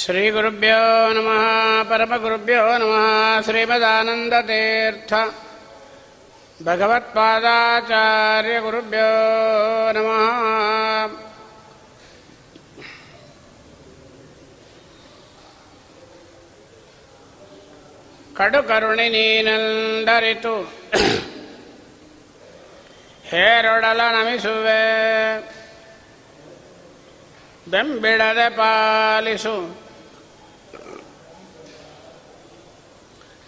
ಶ್ರೀಗುರುಭ್ಯೋ ನಮಃ ಪರಮಗುರುಭ್ಯೋ ನಮಃ ಶ್ರೀಮದಾನಂದತೀರ್ಥ ಭಗವತ್ಪಾದಾಚಾರ್ಯಗುರುಭ್ಯೋ ನಮಃ ಕಡುಕರುಣಿ ನೀನಂದರಿತು ಹೇರೊಡಲ ನಮಿಸುವೆ ಬೆಂಬಿಡದೆ ಪಾಲಿಸು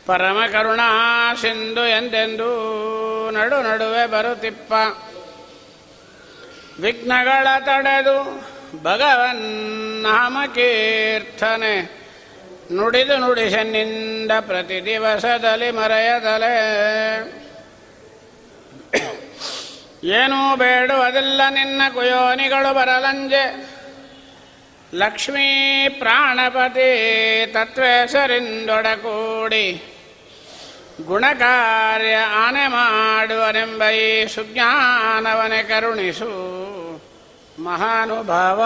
ಪರಮ ಕರುಣಾ ಸಿಂಧು ಎಂದೆಂದು ನಡು ನಡುವೆ ಬರುತ್ತಿಪ್ಪ. ವಿಘ್ನಗಳ ತಡೆದು ಭಗವನ್ನಾಮ ಕೀರ್ತನೆ ನುಡಿದು ನುಡಿಸನ್ನಿಂದ ಪ್ರತಿ ದಿವಸದಲ್ಲಿ ಮರೆಯದಲೆ. ಏನೂ ಬೇಡುವುದಿಲ್ಲ ನಿನ್ನ ಕುಯೋನಿಗಳು ಬರಲಂಜೆ. ಲಕ್ಷ್ಮೀ ಪ್ರಾಣಪತಿ ತತ್ವೇಸರಿಂದೊಡಕೂಡಿ ಗುಣಕಾರ್ಯ ಆನೆ ಮಾಡುವನೆಂಬ ಈ ಸುಜ್ಞಾನವನೆ ಕರುಣಿಸು ಮಹಾನುಭಾವ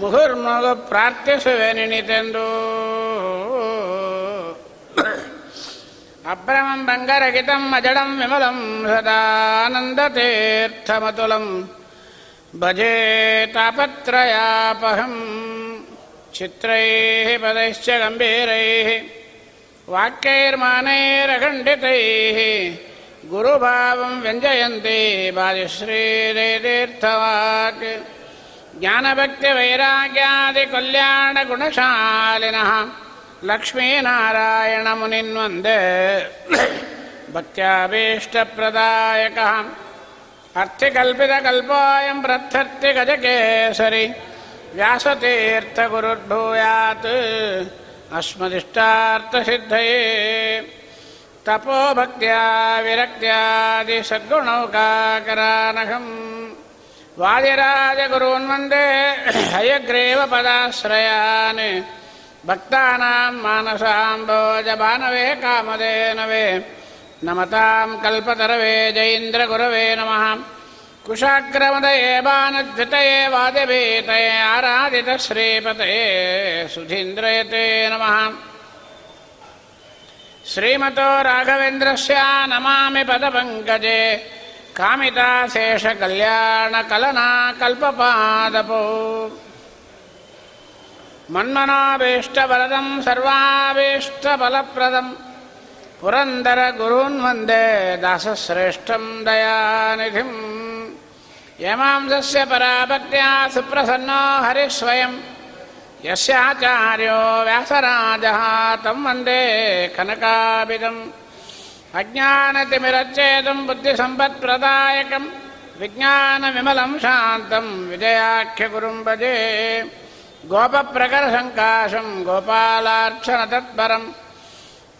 ಮುಹುರ್ಮಗು ಪ್ರಾರ್ಥಿಸುವೆ ನಿನಿತೆಂದು ಅಭ್ರಮಂ ಬಂಗರಹಿತಂ ಅಜಡಂ ವಿಮಲಂ ಸದಾನಂದತೀರ್ಥಮತುಲಂ ಭಜೆ ತಾಪತ್ರಯಾಪಹಂ ಚಿತ್ರೈः ಪದೈಶ್ಚ ಗಂಭೀರೈः वाक्यैर्मानैरखण्डितैः गुरुभावं व्यञ्जयन्ति बालिश्रीतीर्थवाक् ज्ञानभक्तिवैराग्यादिकल्याणगुणशालिनः लक्ष्मीनारायणमुनिन्वन्दे। भक्त्याभीष्टप्रदायकः। अर्थिकल्पितकल्पोऽयं प्रत्यर्थिगजकेसरि व्यासतीर्थगुरुर्भूयात् अस्मदिष्टार्थसिद्धये तपोभक्त्या विरक्त्यादिसद्गुणौकाकरानघम् वाजिराजगुरोन्वन्दे हयग्रेव पदाश्रयान् भक्तानाम् मानसाम्बोजमानवे कामदे नवे नमताम् कल्पतरवे जैन्द्रगुरवे नमः। कुशाग्रमदये बाणद्वितये वाद्यभीतये आराधितश्रीपतये सुधीन्द्रयते नमः। श्रीमतो राघवेन्द्रस्य नमामि पदपङ्कजे कामिताशेषकल्याणकलना कल्पपादपो मन्मनाभीष्टवरदं सर्वाभीष्टफलप्रदम् पुरन्दरगुरून् वन्दे दासश्रेष्ठं दयानिधिम् यमांसस्य पराभक्त्या सुप्रसन्नो हरिस्वयं यस्याचार्यो व्यासराजः तं वन्दे कनकाभिदम् अज्ञानतिमिरच्चेदं बुद्धिसम्पत्प्रदायकं विज्ञानविमलं शान्तं विजयाख्यगुरुं भजे। गोपप्रकरसङ्काशं गोपालार्चनतत्परम्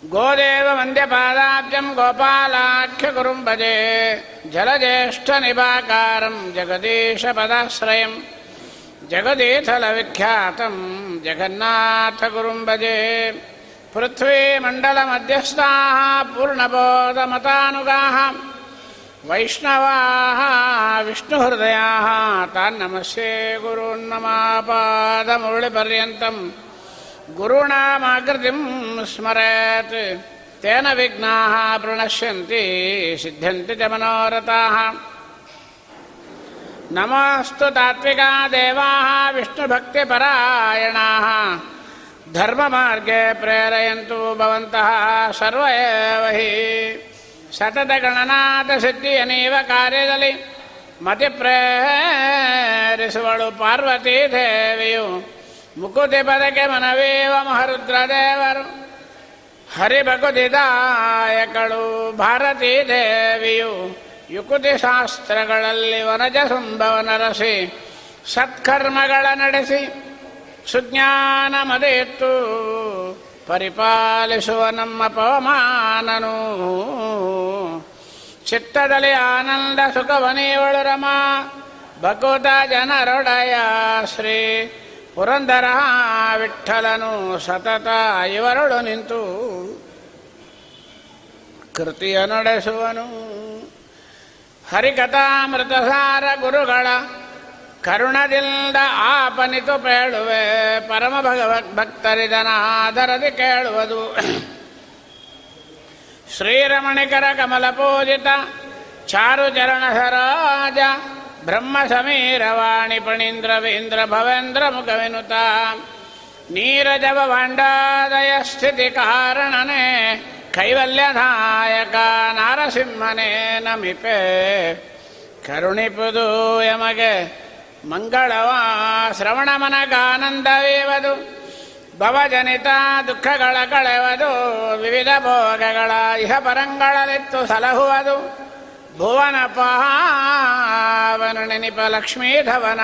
गोदेवमन्ध्यपादाब्जम् गोपालाख्यगुरुम् भजे। जलज्येष्ठनिपाकारम् जगदीशपदाश्रयम् जगदीथलविख्यातम् जगन्नाथगुरुम् भजे। पृथ्वीमण्डलमध्यस्थाः पूर्णबोधमतानुगाः। वैष्णवाः विष्णुहृदयाः तान्नमस्ये नमस्ये गुरूणामाकृतिम् स्मरेत्। तेन विघ्नाः प्रणश्यन्ति सिद्ध्यन्ति च मनोरथाः। नमोऽस्तु तात्विका देवाः विष्णुभक्तिपरायणाः। धर्ममार्गे प्रेरयन्तु भवन्तः सर्व एव हि। सततगणनाथसिद्धियनीव कार्यदलि। मतिप्रेरिसुवळु पार्वती देव्यु ಮುಕುತಿ ಪದಕ್ಕೆ ಮನವೀವ ಮಹರುದ್ರದೇವರು ಹರಿಭಕುತಿದಾಯಕಳು ಭಾರತೀ ದೇವಿಯು ಯುಕುತಿ ಶಾಸ್ತ್ರಗಳಲ್ಲಿ ವನಜ ಸಂಭವನರಸಿ ಸತ್ಕರ್ಮಗಳ ನಡೆಸಿ ಸುಜ್ಞಾನ ಮದೆಯಿತ್ತು ಪರಿಪಾಲಿಸುವ ನಮ್ಮ ಪವಮಾನನು. ಚಿತ್ತದಲ್ಲಿ ಆನಂದ ಸುಖವನಿಯವಳು ರಮ, ಭಕುತ ಜನರೊಡೆಯ ಶ್ರೀ ಪುರಂದರ ವಿಠಲನು ಸತತ ಇವರೊಳು ನಿಂತು ಕೃತಿಯ ನಡೆಸುವನು. ಹರಿಕಥಾಮೃತಸಾರ ಗುರುಗಳ ಕರುಣದಿಂದ ಆಪನಿತು ಪೇಳುವೆ. ಪರಮ ಭಗವತ್ ಭಕ್ತರಿದನ ಆದರದಿ ಕೇಳುವುದು. ಶ್ರೀರಮಣಿಕರ ಕಮಲ ಪೂಜಿತ ಚಾರು ಚರಣ ಸರಾಜ ಬ್ರಹ್ಮ ಸಮೀರವಾಣಿ ಪಣೀಂದ್ರವೇಂದ್ರ ಭವೇಂದ್ರ ಮುಖವಿನುತ. ನೀರಜವ ಭಂಡಾದಯ ಸ್ಥಿತಿ ಕಾರಣನೇ, ಕೈವಲ್ಯನಾಯಕ ನಾರಸಿಂಹನೇ ನಮಿಪೆ. ಕರುಣಿಪುದು ಯಮಗೆ ಮಂಗಳವ, ಶ್ರವಣ ಮನಗಾನಂದವೇವದು. ಭವಜನಿತ ದುಃಖಗಳ ಕಳೆವದು, ವಿವಿಧ ಭೋಗಗಳ ಇಹ ಪರಂಗಳಲಿತ್ತು ಸಲಹುವುದು. ಭುವನ ಪಾವನ ನೆನಿಪ ಲಕ್ಷ್ಮೀಧವನ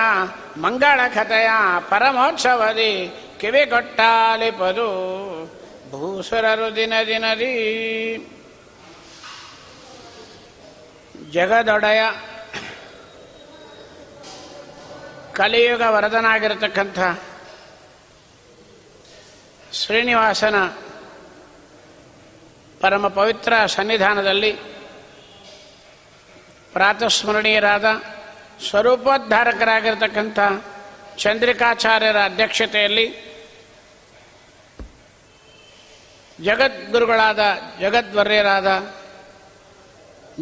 ಮಂಗಳ ಕಥೆಯ ಪರಮೋತ್ಸವದಿ, ಕಿವಿ ಕೊಟ್ಟಾಲಿಪದು ಭೂಸುರರು ದಿನ ದಿನದಿ. ಜಗದೊಡೆಯ ಕಲಿಯುಗ ವರದನಾಗಿರತಕ್ಕಂಥ ಶ್ರೀನಿವಾಸನ ಪರಮ ಪವಿತ್ರ ಸನ್ನಿಧಾನದಲ್ಲಿ ಪ್ರಾತಸ್ಮರಣೀಯರಾದ ಸ್ವರೂಪೋದ್ಧಾರಕರಾಗಿರ್ತಕ್ಕಂಥ ಚಂದ್ರಿಕಾಚಾರ್ಯರ ಅಧ್ಯಕ್ಷತೆಯಲ್ಲಿ ಜಗದ್ಗುರುಗಳಾದ ಜಗದ್ವರ್ಯರಾದ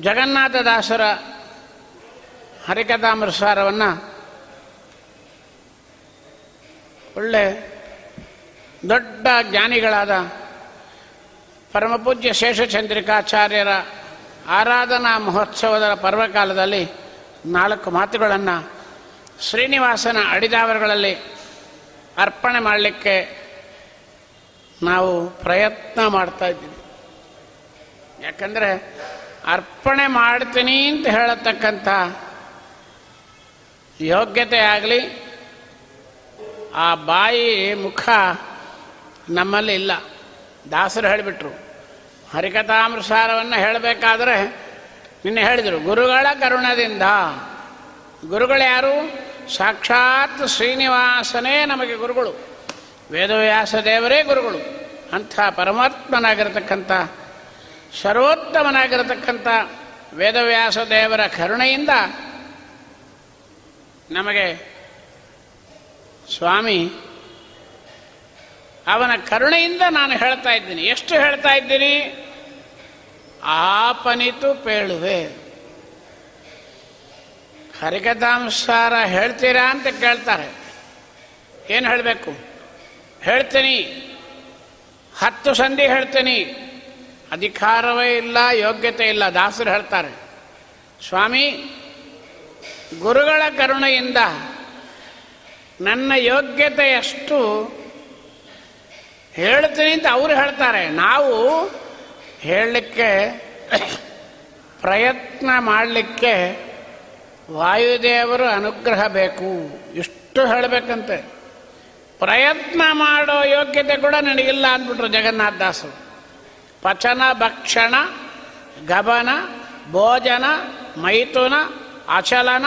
ಜಗನ್ನಾಥದಾಸರ ಹರಿಕಥಾಮೃತಸಾರವನ್ನು ಒಳ್ಳೆ ದೊಡ್ಡ ಜ್ಞಾನಿಗಳಾದ ಪರಮಪೂಜ್ಯ ಶೇಷಚಂದ್ರಿಕಾಚಾರ್ಯರ ಆರಾಧನಾ ಮಹೋತ್ಸವದ ಪರ್ವಕಾಲದಲ್ಲಿ ನಾಲ್ಕು ಮಾತುಗಳನ್ನು ಶ್ರೀನಿವಾಸನ ಅಡಿದಾವರಗಳಲ್ಲಿ ಅರ್ಪಣೆ ಮಾಡಲಿಕ್ಕೆ ನಾವು ಪ್ರಯತ್ನ ಮಾಡ್ತಾ ಇದ್ದೀವಿ. ಯಾಕಂದರೆ ಅರ್ಪಣೆ ಮಾಡ್ತೀನಿ ಅಂತ ಹೇಳತಕ್ಕಂಥ ಯೋಗ್ಯತೆ ಆಗಲಿ, ಆ ಬಾಯಿ ಮುಖ ನಮ್ಮಲ್ಲಿ ಇಲ್ಲ. ದಾಸರು ಹೇಳಿಬಿಟ್ರು ಹರಿಕಥಾಮೃಸಾರವನ್ನು ಹೇಳಬೇಕಾದ್ರೆ ನಿನ್ನೆ ಹೇಳಿದರು, ಗುರುಗಳ ಕರುಣದಿಂದ. ಗುರುಗಳು ಯಾರು? ಸಾಕ್ಷಾತ್ ಶ್ರೀನಿವಾಸನೇ ನಮಗೆ ಗುರುಗಳು. ವೇದವ್ಯಾಸ ದೇವರೇ ಗುರುಗಳು. ಅಂಥ ಪರಮಾತ್ಮನಾಗಿರತಕ್ಕಂಥ, ಸರ್ವೋತ್ತಮನಾಗಿರತಕ್ಕಂಥ ವೇದವ್ಯಾಸ ದೇವರ ಕರುಣೆಯಿಂದ ನಮಗೆ ಸ್ವಾಮಿ, ಅವನ ಕರುಣೆಯಿಂದ ನಾನು ಹೇಳ್ತಾ ಇದ್ದೀನಿ. ಎಷ್ಟು ಹೇಳ್ತಾ ಇದ್ದೀನಿ? ಆಪನಿತು ಪೇಳುವೆ. ಹರಿಕಥಾಂಸಾರ ಹೇಳ್ತೀರಾ ಅಂತ ಕೇಳ್ತಾರೆ. ಏನು ಹೇಳಬೇಕು? ಹೇಳ್ತೀನಿ. ಹತ್ತು ಸಂಧಿ ಹೇಳ್ತೀನಿ. ಅಧಿಕಾರವೇ ಇಲ್ಲ, ಯೋಗ್ಯತೆ ಇಲ್ಲ, ದಾಸರು ಹೇಳ್ತಾರೆ. ಸ್ವಾಮಿ, ಗುರುಗಳ ಕರುಣೆಯಿಂದ ನನ್ನ ಯೋಗ್ಯತೆಯಷ್ಟು ಹೇಳ್ತೀನಿ ಅಂತ ಅವರು ಹೇಳ್ತಾರೆ. ನಾವು ಹೇಳಲಿಕ್ಕೆ ಪ್ರಯತ್ನ ಮಾಡಲಿಕ್ಕೆ ವಾಯುದೇವರು ಅನುಗ್ರಹ ಬೇಕು. ಇಷ್ಟು ಹೇಳಬೇಕಂತೆ. ಪ್ರಯತ್ನ ಮಾಡೋ ಯೋಗ್ಯತೆ ಕೂಡ ನನಗಿಲ್ಲ ಅಂದ್ಬಿಟ್ರು ಜಗನ್ನಾಥ ದಾಸು ಪಚನ, ಭಕ್ಷಣ, ಗಮನ, ಭೋಜನ, ಮೈಥುನ, ಅಚಲನ,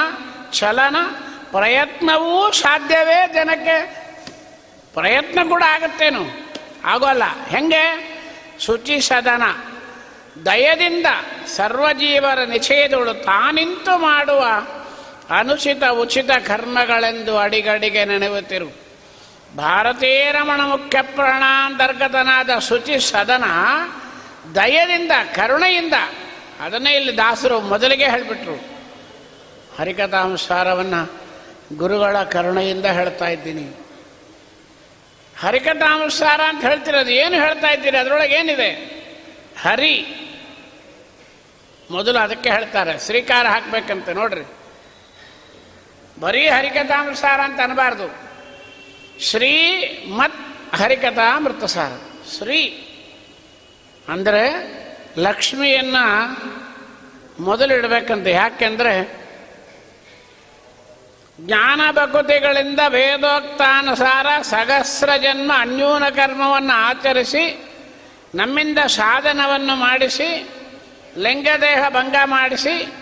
ಚಲನ ಪ್ರಯತ್ನವೂ ಸಾಧ್ಯವೇ ಜನಕ್ಕೆ. ಪ್ರಯತ್ನ ಕೂಡ ಆಗುತ್ತೇನು? ಆಗೋಲ್ಲ. ಹೆಂಗೆ? ಶುಚಿ ಸದನ. ದಯದಿಂದ ಸರ್ವಜೀವರ ನಿಷೇಧಗಳು ತಾನಿಂತು ಮಾಡುವ ಅನುಚಿತ ಉಚಿತ ಕರ್ಮಗಳೆಂದು ಅಡಿಗಡಿಗೆ ನೆನೆಯುತ್ತಿರು. ಭಾರತೀಯ ರಮಣ ಮುಖ್ಯ ಪ್ರಾಣಾಂತರ್ಗತನಾದ ಶುಚಿ ಸದನ ದಯದಿಂದ, ಕರುಣೆಯಿಂದ ಅದನ್ನೇ ಇಲ್ಲಿ ದಾಸರು ಮೊದಲಿಗೆ ಹೇಳಿಬಿಟ್ರು. ಹರಿಕಥಾಂಸಾರವನ್ನು ಗುರುಗಳ ಕರುಣೆಯಿಂದ ಹೇಳ್ತಾ ಇದ್ದೀನಿ. ಹರಿಕಥಾಂಸಾರ ಅಂತ ಹೇಳ್ತಿರೋದು ಏನು ಹೇಳ್ತಾ ಇದ್ದೀರಿ? ಅದರೊಳಗೆ ಏನಿದೆ? ಹರಿ. ಮೊದಲು ಅದಕ್ಕೆ ಹೇಳ್ತಾರೆ, ಶ್ರೀಕಾರ ಹಾಕ್ಬೇಕಂತ, ನೋಡ್ರಿ. ಬರೀ ಹರಿಕಥಾಮೃತಸಾರ ಅಂತ ಅನ್ನಬಾರ್ದು ಶ್ರೀ ಮತ್ ಹರಿಕಥಾಮೃತಸಾರ. ಶ್ರೀ ಅಂದರೆ ಲಕ್ಷ್ಮಿಯನ್ನ ಮೊದಲಿಡಬೇಕಂತ ಯಾಕೆಂದ್ರೆ ಜ್ಞಾನ ಭಕುತಿಗಳಿಂದ ವೇದೋಕ್ತಾನುಸಾರ ಸಹಸ್ರ ಜನ್ಮ ಅನ್ಯೂನ ಕರ್ಮವನ್ನು ಆಚರಿಸಿ, ನಮ್ಮಿಂದ ಸಾಧನವನ್ನು ಮಾಡಿಸಿ, ಲಿಂಗದೇಹ ಭಂಗ ಮಾಡಿಸಿ,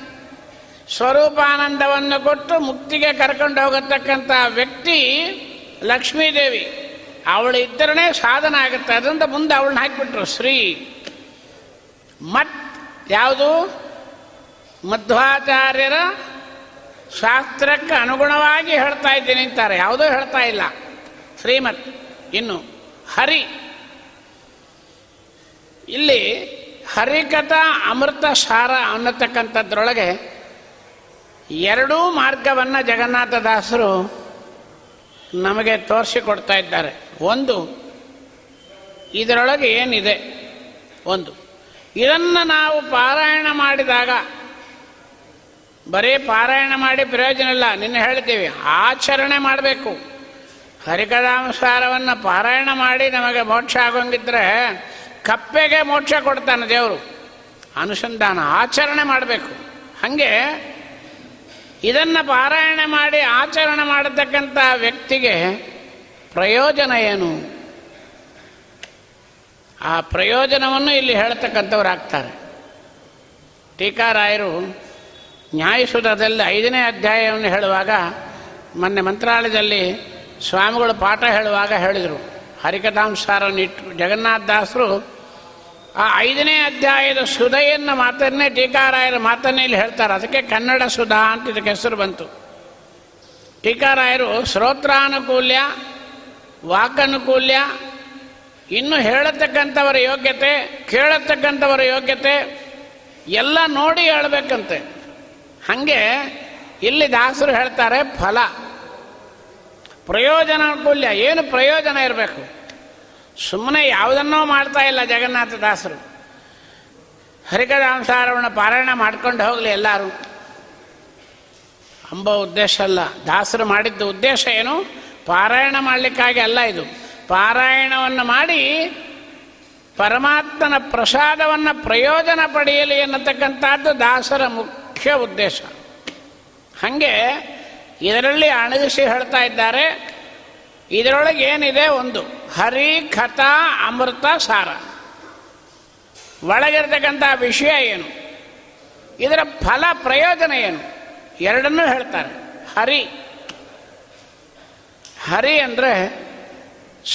ಸ್ವರೂಪಾನಂದವನ್ನು ಕೊಟ್ಟು ಮುಕ್ತಿಗೆ ಕರ್ಕೊಂಡು ಹೋಗತಕ್ಕಂಥ ವ್ಯಕ್ತಿ ಲಕ್ಷ್ಮೀದೇವಿ. ಅವಳು ಇದ್ದರೇ ಸಾಧನ ಆಗುತ್ತೆ. ಅದರಿಂದ ಮುಂದೆ ಅವಳನ್ನ ಹಾಕಿಬಿಟ್ರು ಶ್ರೀ. ಮತ್ ಯಾವುದು? ಮಧ್ವಾಚಾರ್ಯರ ಶಾಸ್ತ್ರಕ್ಕೆ ಅನುಗುಣವಾಗಿ ಹೇಳ್ತಾ ಇದ್ದೀನಿ ಅಂತಾರೆ. ಯಾವುದೂ ಹೇಳ್ತಾ ಇಲ್ಲ. ಶ್ರೀಮತ್ ಇನ್ನು ಹರಿ. ಇಲ್ಲಿ ಹರಿಕಥಾ ಅಮೃತ ಸಾರ ಅನ್ನತಕ್ಕಂಥದ್ರೊಳಗೆ ಎರಡೂ ಮಾರ್ಗವನ್ನು ಜಗನ್ನಾಥದಾಸರು ನಮಗೆ ತೋರಿಸಿಕೊಡ್ತಾ ಇದ್ದಾರೆ. ಒಂದು, ಇದರೊಳಗೆ ಏನಿದೆ? ಒಂದು, ಇದನ್ನು ನಾವು ಪಾರಾಯಣ ಮಾಡಿದಾಗ ಬರೀ ಪಾರಾಯಣ ಮಾಡಿ ಪ್ರಯೋಜನ ಇಲ್ಲ. ನಿನ್ನೆ ಹೇಳ್ತೀವಿ, ಆಚರಣೆ ಮಾಡಬೇಕು. ಹರಿಕದಾಂಸಾರವನ್ನು ಪಾರಾಯಣ ಮಾಡಿ ನಮಗೆ ಮೋಕ್ಷ ಆಗೋಂಗಿದ್ರೆ ಕಪ್ಪೆಗೆ ಮೋಕ್ಷ ಕೊಡ್ತಾನೆ ದೇವರು. ಅನುಸಂಧಾನ, ಆಚರಣೆ ಮಾಡಬೇಕು. ಹಾಗೆ ಇದನ್ನು ಪಾರಾಯಣ ಮಾಡಿ ಆಚರಣೆ ಮಾಡತಕ್ಕಂಥ ವ್ಯಕ್ತಿಗೆ ಪ್ರಯೋಜನ ಏನು? ಆ ಪ್ರಯೋಜನವನ್ನು ಇಲ್ಲಿ ಹೇಳ್ತಕ್ಕಂಥವ್ರು ಆಗ್ತಾರೆ. ಟೀಕಾರಾಯರು ನ್ಯಾಯಸುಧದಲ್ಲಿ ಐದನೇ ಅಧ್ಯಾಯವನ್ನು ಹೇಳುವಾಗ, ಮೊನ್ನೆ ಮಂತ್ರಾಲಯದಲ್ಲಿ ಸ್ವಾಮಿಗಳು ಪಾಠ ಹೇಳುವಾಗ ಹೇಳಿದರು. ಹರಿಕಥಾಂಸಾರವನ್ನು ಇಟ್ಟು ಜಗನ್ನಾಥದಾಸರು ಆ ಐದನೇ ಅಧ್ಯಾಯದ ಸುಧೆಯನ್ನು ಮಾತನ್ನೇ ಟೀಕಾರಾಯರ ಮಾತನ್ನೇ ಇಲ್ಲಿ ಹೇಳ್ತಾರೆ. ಅದಕ್ಕೆ ಕನ್ನಡ ಸುಧಾ ಅಂತ ಇದಕ್ಕೆ ಹೆಸರು ಬಂತು. ಟೀಕಾರಾಯರು ಶ್ರೋತ್ರಾನುಕೂಲ್ಯ, ವಾಕನುಕೂಲ್ಯ, ಇನ್ನು ಹೇಳತಕ್ಕಂಥವರ ಯೋಗ್ಯತೆ, ಕೇಳತಕ್ಕಂಥವರ ಯೋಗ್ಯತೆ ಎಲ್ಲ ನೋಡಿ ಹೇಳಬೇಕಂತೆ. ಹಾಗೆ ಇಲ್ಲಿ ದಾಸರು ಹೇಳ್ತಾರೆ ಫಲ. ಪ್ರಯೋಜನ ಅನುಕೂಲ್ಯ, ಏನು ಪ್ರಯೋಜನ ಇರಬೇಕು? ಸುಮ್ಮನೆ ಯಾವುದನ್ನೋ ಮಾಡ್ತಾ ಇಲ್ಲ ಜಗನ್ನಾಥ ದಾಸರು. ಹರಿಕದಾಂಸಾರವನ್ನು ಪಾರಾಯಣ ಮಾಡ್ಕೊಂಡು ಹೋಗಲಿ ಎಲ್ಲರೂ. ಅಂಬ ಉದ್ದೇಶ ಅಲ್ಲ. ದಾಸರು ಮಾಡಿದ್ದ ಉದ್ದೇಶ ಏನು? ಪಾರಾಯಣ ಮಾಡಲಿಕ್ಕಾಗಿ ಅಲ್ಲ ಇದು. ಪಾರಾಯಣವನ್ನು ಮಾಡಿ ಪರಮಾತ್ಮನ ಪ್ರಸಾದವನ್ನು ಪ್ರಯೋಜನ ಪಡೆಯಲಿ ಎನ್ನತಕ್ಕಂಥದ್ದು ದಾಸರ ಮುಖ್ಯ ಉದ್ದೇಶ. ಹಾಗೆ ಇದರಲ್ಲಿ ಅಣಗಿಸಿ ಹೇಳ್ತಾ ಇದ್ದಾರೆ, ಇದರೊಳಗೆ ಏನಿದೆ ಒಂದು, ಹರಿ ಕಥಾ ಅಮೃತ, ಸಾರ. ಒಳಗಿರ್ತಕ್ಕಂಥ ವಿಷಯ ಏನು? ಇದರ ಫಲ, ಪ್ರಯೋಜನ ಏನು? ಎರಡನ್ನೂ ಹೇಳ್ತಾರೆ. ಹರಿ. ಹರಿ ಅಂದರೆ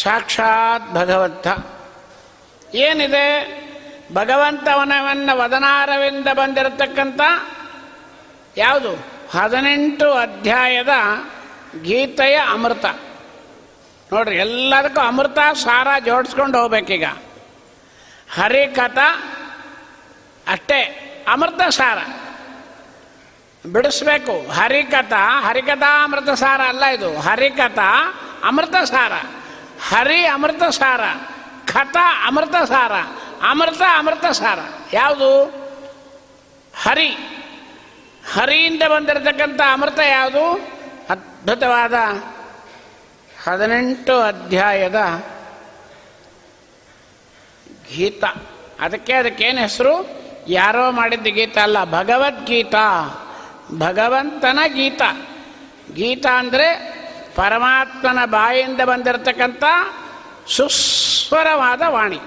ಸಾಕ್ಷಾತ್ ಭಗವಂತ. ಏನಿದೆ? ಭಗವಂತವನವನ್ನು ವದನಾರವಿಂದ ಬಂದಿರತಕ್ಕಂಥ ಯಾವುದು? ಹದಿನೆಂಟು ಅಧ್ಯಾಯದ ಗೀತೆಯ ಅಮೃತ. ನೋಡ್ರಿ, ಎಲ್ಲದಕ್ಕೂ ಅಮೃತ ಸಾರ ಜೋಡಿಸ್ಕೊಂಡು ಹೋಗ್ಬೇಕೀಗ. ಹರಿಕಥ ಅಷ್ಟೇ ಅಮೃತ ಸಾರ. ಬಿಡಿಸ್ಬೇಕು. ಹರಿಕಥ, ಹರಿಕಥಾ ಅಮೃತ ಸಾರ ಅಲ್ಲ ಇದು. ಹರಿಕಥಾ, ಅಮೃತ ಸಾರ. ಹರಿ ಅಮೃತ ಸಾರ. ಕಥಾ ಅಮೃತ ಸಾರ. ಅಮೃತ ಅಮೃತ ಸಾರ. ಯಾವುದು? ಹರಿ. ಹರಿಯಿಂದ ಬಂದಿರತಕ್ಕಂಥ ಅಮೃತ ಯಾವುದು? ಅದ್ಭುತವಾದ ಹದಿನೆಂಟು ಅಧ್ಯಾಯದ ಗೀತ. ಅದಕ್ಕೆ ಅದಕ್ಕೇನು ಹೆಸರು? ಯಾರೋ ಮಾಡಿದ್ದ ಗೀತ ಅಲ್ಲ, ಭಗವದ್ಗೀತಾ. ಭಗವಂತನ ಗೀತ. ಗೀತ ಅಂದರೆ ಪರಮಾತ್ಮನ ಬಾಯಿಂದ ಬಂದಿರತಕ್ಕಂಥ ಸುಸ್ವರವಾದ ವಾಣಿ.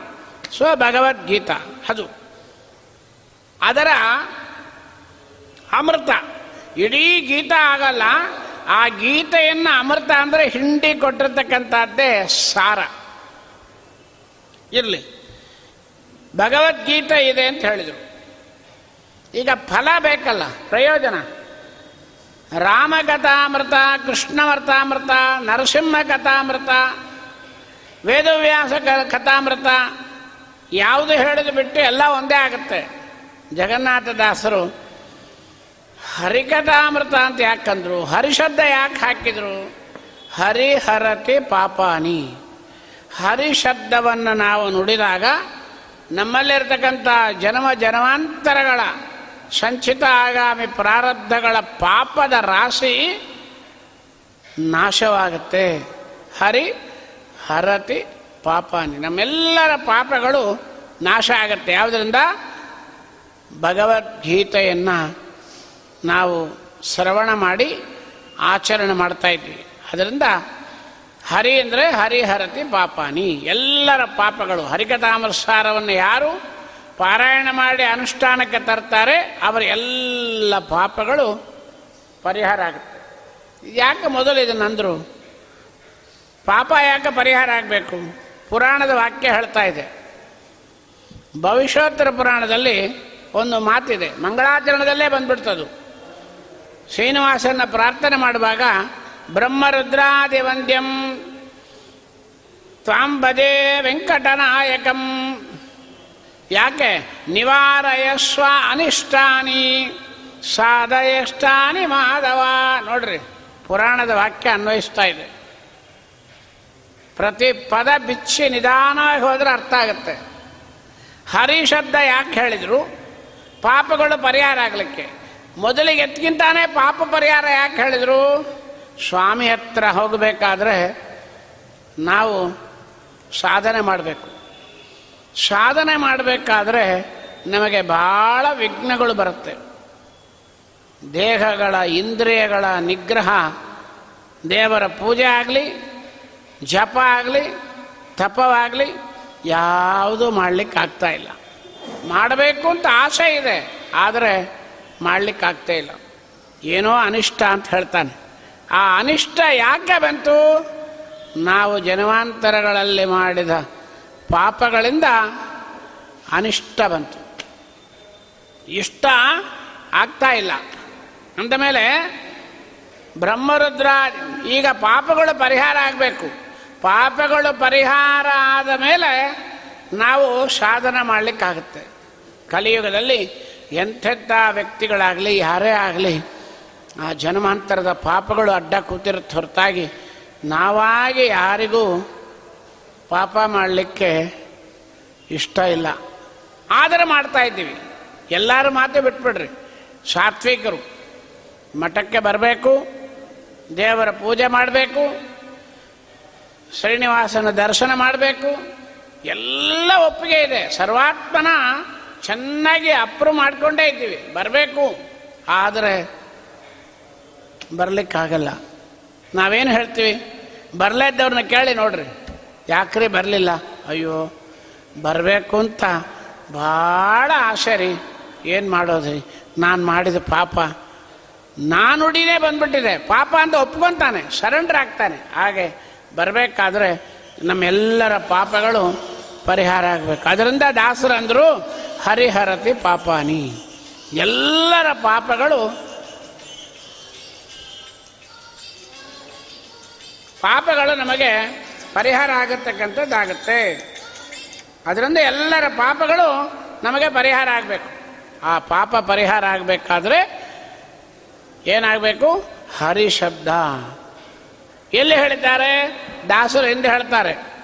ಸ್ವ ಭಗವದ್ಗೀತ ಅದು. ಅದರ ಅಮೃತ. ಇಡೀ ಗೀತ ಆಗಲ್ಲ, ಆ ಗೀತೆಯನ್ನು ಅಮೃತ ಅಂದರೆ ಹಿಂಡಿ ಕೊಟ್ಟಿರ್ತಕ್ಕಂಥದ್ದೇ ಸಾರ. ಇರಲಿ. ಭಗವದ್ಗೀತೆ ಇದೆ ಅಂತ ಹೇಳಿದರು. ಈಗ ಫಲ ಬೇಕಲ್ಲ, ಪ್ರಯೋಜನ. ರಾಮಕಥಾಮೃತ, ಕೃಷ್ಣವರ್ತಾಮೃತ ನರಸಿಂಹ ಕಥಾಮೃತ ವೇದವ್ಯಾಸ ಕಥಾಮೃತ, ಯಾವುದು ಹೇಳಿದು ಬಿಟ್ಟು ಎಲ್ಲ ಒಂದೇ ಆಗುತ್ತೆ. ಜಗನ್ನಾಥದಾಸರು ಹರಿಕಥಾಮೃತ ಅಂತ ಯಾಕಂದ್ರು ಹರಿಶಬ್ದ ಯಾಕೆ ಹಾಕಿದ್ರು? ಹರಿಹರತಿ ಪಾಪಾನಿ. ಹರಿಶಬ್ದವನ್ನು ನಾವು ನುಡಿದಾಗ ನಮ್ಮಲ್ಲಿರ್ತಕ್ಕಂಥ ಜನ್ಮ ಜನ್ಮಾಂತರಗಳ ಸಂಚಿತ ಆಗಾಮಿ ಪ್ರಾರಬ್ಧಗಳ ಪಾಪದ ರಾಶಿ ನಾಶವಾಗುತ್ತೆ. ಹರಿ ಹರತಿ ಪಾಪಾನಿ. ನಮ್ಮೆಲ್ಲರ ಪಾಪಗಳು ನಾಶ ಆಗುತ್ತೆ. ಯಾವುದರಿಂದ? ಭಗವದ್ಗೀತೆಯನ್ನು ನಾವು ಶ್ರವಣ ಮಾಡಿ ಆಚರಣೆ ಮಾಡ್ತಾ ಇದ್ವಿ. ಅದರಿಂದ ಹರಿ ಅಂದರೆ ಹರಿಹರತಿ ಪಾಪಾನಿ. ಎಲ್ಲರ ಪಾಪಗಳು ಹರಿಕಥಾಮೃಸಾರವನ್ನು ಯಾರು ಪಾರಾಯಣ ಮಾಡಿ ಅನುಷ್ಠಾನಕ್ಕೆ ತರ್ತಾರೆ, ಅವರ ಎಲ್ಲ ಪಾಪಗಳು ಪರಿಹಾರ ಆಗುತ್ತೆ. ಯಾಕೆ ಮೊದಲು ಇದನ್ನಂದರು ಪಾಪ ಯಾಕೆ ಪರಿಹಾರ ಆಗಬೇಕು? ಪುರಾಣದ ವಾಕ್ಯ ಹೇಳ್ತಾ ಇದೆ. ಭವಿಷ್ಯೋತ್ತರ ಪುರಾಣದಲ್ಲಿ ಒಂದು ಮಾತಿದೆ, ಮಂಗಳಾಚರಣದಲ್ಲೇ ಬಂದ್ಬಿಡ್ತದು. ಶ್ರೀನಿವಾಸನ ಪ್ರಾರ್ಥನೆ ಮಾಡುವಾಗ ಬ್ರಹ್ಮರುದ್ರಾದಿ ವಂದ್ಯಂ ತ್ವಾಂಬದೇ ವೆಂಕಟನಾಯಕಂ. ಯಾಕೆ? ನಿವಾರಯಸ್ವ ಅನಿಷ್ಟಾನಿ ಸಾಧಯಷ್ಟಾನಿ ಮಾಧವ. ನೋಡ್ರಿ, ಪುರಾಣದ ವಾಕ್ಯ ಅನ್ವಯಿಸ್ತಾ ಇದೆ. ಪ್ರತಿ ಪದ ಬಿಚ್ಚಿ ನಿಧಾನವಾಗಿ ಹೋದರೆ ಅರ್ಥ ಆಗುತ್ತೆ. ಹರಿ ಶಬ್ದ ಯಾಕೆ ಹೇಳಿದರು? ಪಾಪಗಳು ಪರಿಹಾರ ಆಗಲಿಕ್ಕೆ. ಮೊದಲಿಗೆ ಎತ್ಕಿಂತಾನೆ ಪಾಪ ಪರಿಹಾರ ಯಾಕೆ ಹೇಳಿದರು? ಸ್ವಾಮಿ ಹತ್ರ ಹೋಗಬೇಕಾದ್ರೆ ನಾವು ಸಾಧನೆ ಮಾಡಬೇಕು. ಸಾಧನೆ ಮಾಡಬೇಕಾದ್ರೆ ನಮಗೆ ಭಾಳ ವಿಘ್ನಗಳು ಬರುತ್ತೆ. ದೇಹಗಳ, ಇಂದ್ರಿಯಗಳ ನಿಗ್ರಹ, ದೇವರ ಪೂಜೆ ಆಗಲಿ, ಜಪ ಆಗಲಿ, ತಪವಾಗಲಿ, ಯಾವುದೂ ಮಾಡಲಿಕ್ಕೆ ಆಗ್ತಾ ಇಲ್ಲ. ಮಾಡಬೇಕು ಅಂತ ಆಸೆ ಇದೆ. ಆದರೆ ಮಾಡಲಿಕ್ಕಾಗ್ತಾ ಇಲ್ಲ. ಏನೋ ಅನಿಷ್ಟ ಅಂತ ಹೇಳ್ತಾನೆ. ಆ ಅನಿಷ್ಟ ಯಾಕೆ ಬಂತು? ನಾವು ಜನ್ಮಾಂತರಗಳಲ್ಲಿ ಮಾಡಿದ ಪಾಪಗಳಿಂದ ಅನಿಷ್ಟ ಬಂತು. ಇಷ್ಟ ಆಗ್ತಾ ಇಲ್ಲ. ಅಂದಮೇಲೆ ಬ್ರಹ್ಮರುದ್ರ ಈಗ ಪಾಪಗಳು ಪರಿಹಾರ ಆಗಬೇಕು. ಪಾಪಗಳು ಪರಿಹಾರ ಆದ ಮೇಲೆ ನಾವು ಸಾಧನ ಮಾಡಲಿಕ್ಕಾಗುತ್ತೆ. ಕಲಿಯುಗದಲ್ಲಿ ಎಂಥೆಂಥ ವ್ಯಕ್ತಿಗಳಾಗಲಿ, ಯಾರೇ ಆಗಲಿ, ಆ ಜನ್ಮಾಂತರದ ಪಾಪಗಳು ಅಡ್ಡ ಕೂತಿರುತ್ತೆ ಹೊರತಾಗಿ ನಾವಾಗಿ ಯಾರಿಗೂ ಪಾಪ ಮಾಡಲಿಕ್ಕೆ ಇಷ್ಟ ಇಲ್ಲ. ಆದರೆ ಮಾಡ್ತಾ ಇದ್ದೀವಿ. ಎಲ್ಲರೂ ಮಾತೇ ಬಿಟ್ಬಿಡ್ರಿ. ಸಾತ್ವಿಕರು, ಮಠಕ್ಕೆ ಬರಬೇಕು, ದೇವರ ಪೂಜೆ ಮಾಡಬೇಕು, ಶ್ರೀನಿವಾಸನ ದರ್ಶನ ಮಾಡಬೇಕು, ಎಲ್ಲ ಒಪ್ಪಿಗೆ ಇದೆ. ಸರ್ವಾತ್ಮನ ಚೆನ್ನಾಗಿ ಅಪ್ರೂವ್ ಮಾಡಿಕೊಂಡೇ ಇದ್ದೀವಿ. ಬರಬೇಕು. ಆದರೆ ಬರಲಿಕ್ಕಾಗಲ್ಲ. ನಾವೇನು ಹೇಳ್ತೀವಿ? ಬರಲೇ ಇದ್ದವ್ರನ್ನ ಕೇಳಿ ನೋಡ್ರಿ. ಯಾಕ್ರಿ ಬರಲಿಲ್ಲ? ಅಯ್ಯೋ, ಬರಬೇಕು ಅಂತ ಭಾಳ ಆಸೆ ರೀ. ಏನು ಮಾಡೋದ್ರಿ? ನಾನು ಮಾಡಿದ ಪಾಪ. ನಾನುಡಿನೇ ಬಂದ್ಬಿಟ್ಟಿದೆ. ಪಾಪ ಅಂತ ಒಪ್ಕೊತಾನೆ. ಸರೆಂಡರ್ ಆಗ್ತಾನೆ. ಹಾಗೆ ಬರಬೇಕಾದ್ರೆ ನಮ್ಮೆಲ್ಲರ ಪಾಪಗಳು ಪರಿಹಾರ ಆಗಬೇಕು. ಅದರಿಂದ ದಾಸರಂದರು ಹರಿಹರತಿ ಪಾಪಾನಿ. ಎಲ್ಲರ ಪಾಪಗಳು ಪಾಪಗಳು ನಮಗೆ ಪರಿಹಾರ ಆಗತಕ್ಕಂಥದ್ದಾಗುತ್ತೆ. ಅದರಿಂದ ಎಲ್ಲರ ಪಾಪಗಳು ನಮಗೆ ಪರಿಹಾರ ಆಗಬೇಕು. ಆ ಪಾಪ ಪರಿಹಾರ ಆಗಬೇಕಾದ್ರೆ ಏನಾಗಬೇಕು? ಹರಿಶಬ್ದ. ಎಲ್ಲಿ ಹೇಳಿದ್ದಾರೆ? ದಾಸರು ಎಂದು ಹೇಳ್ತಾರೆ.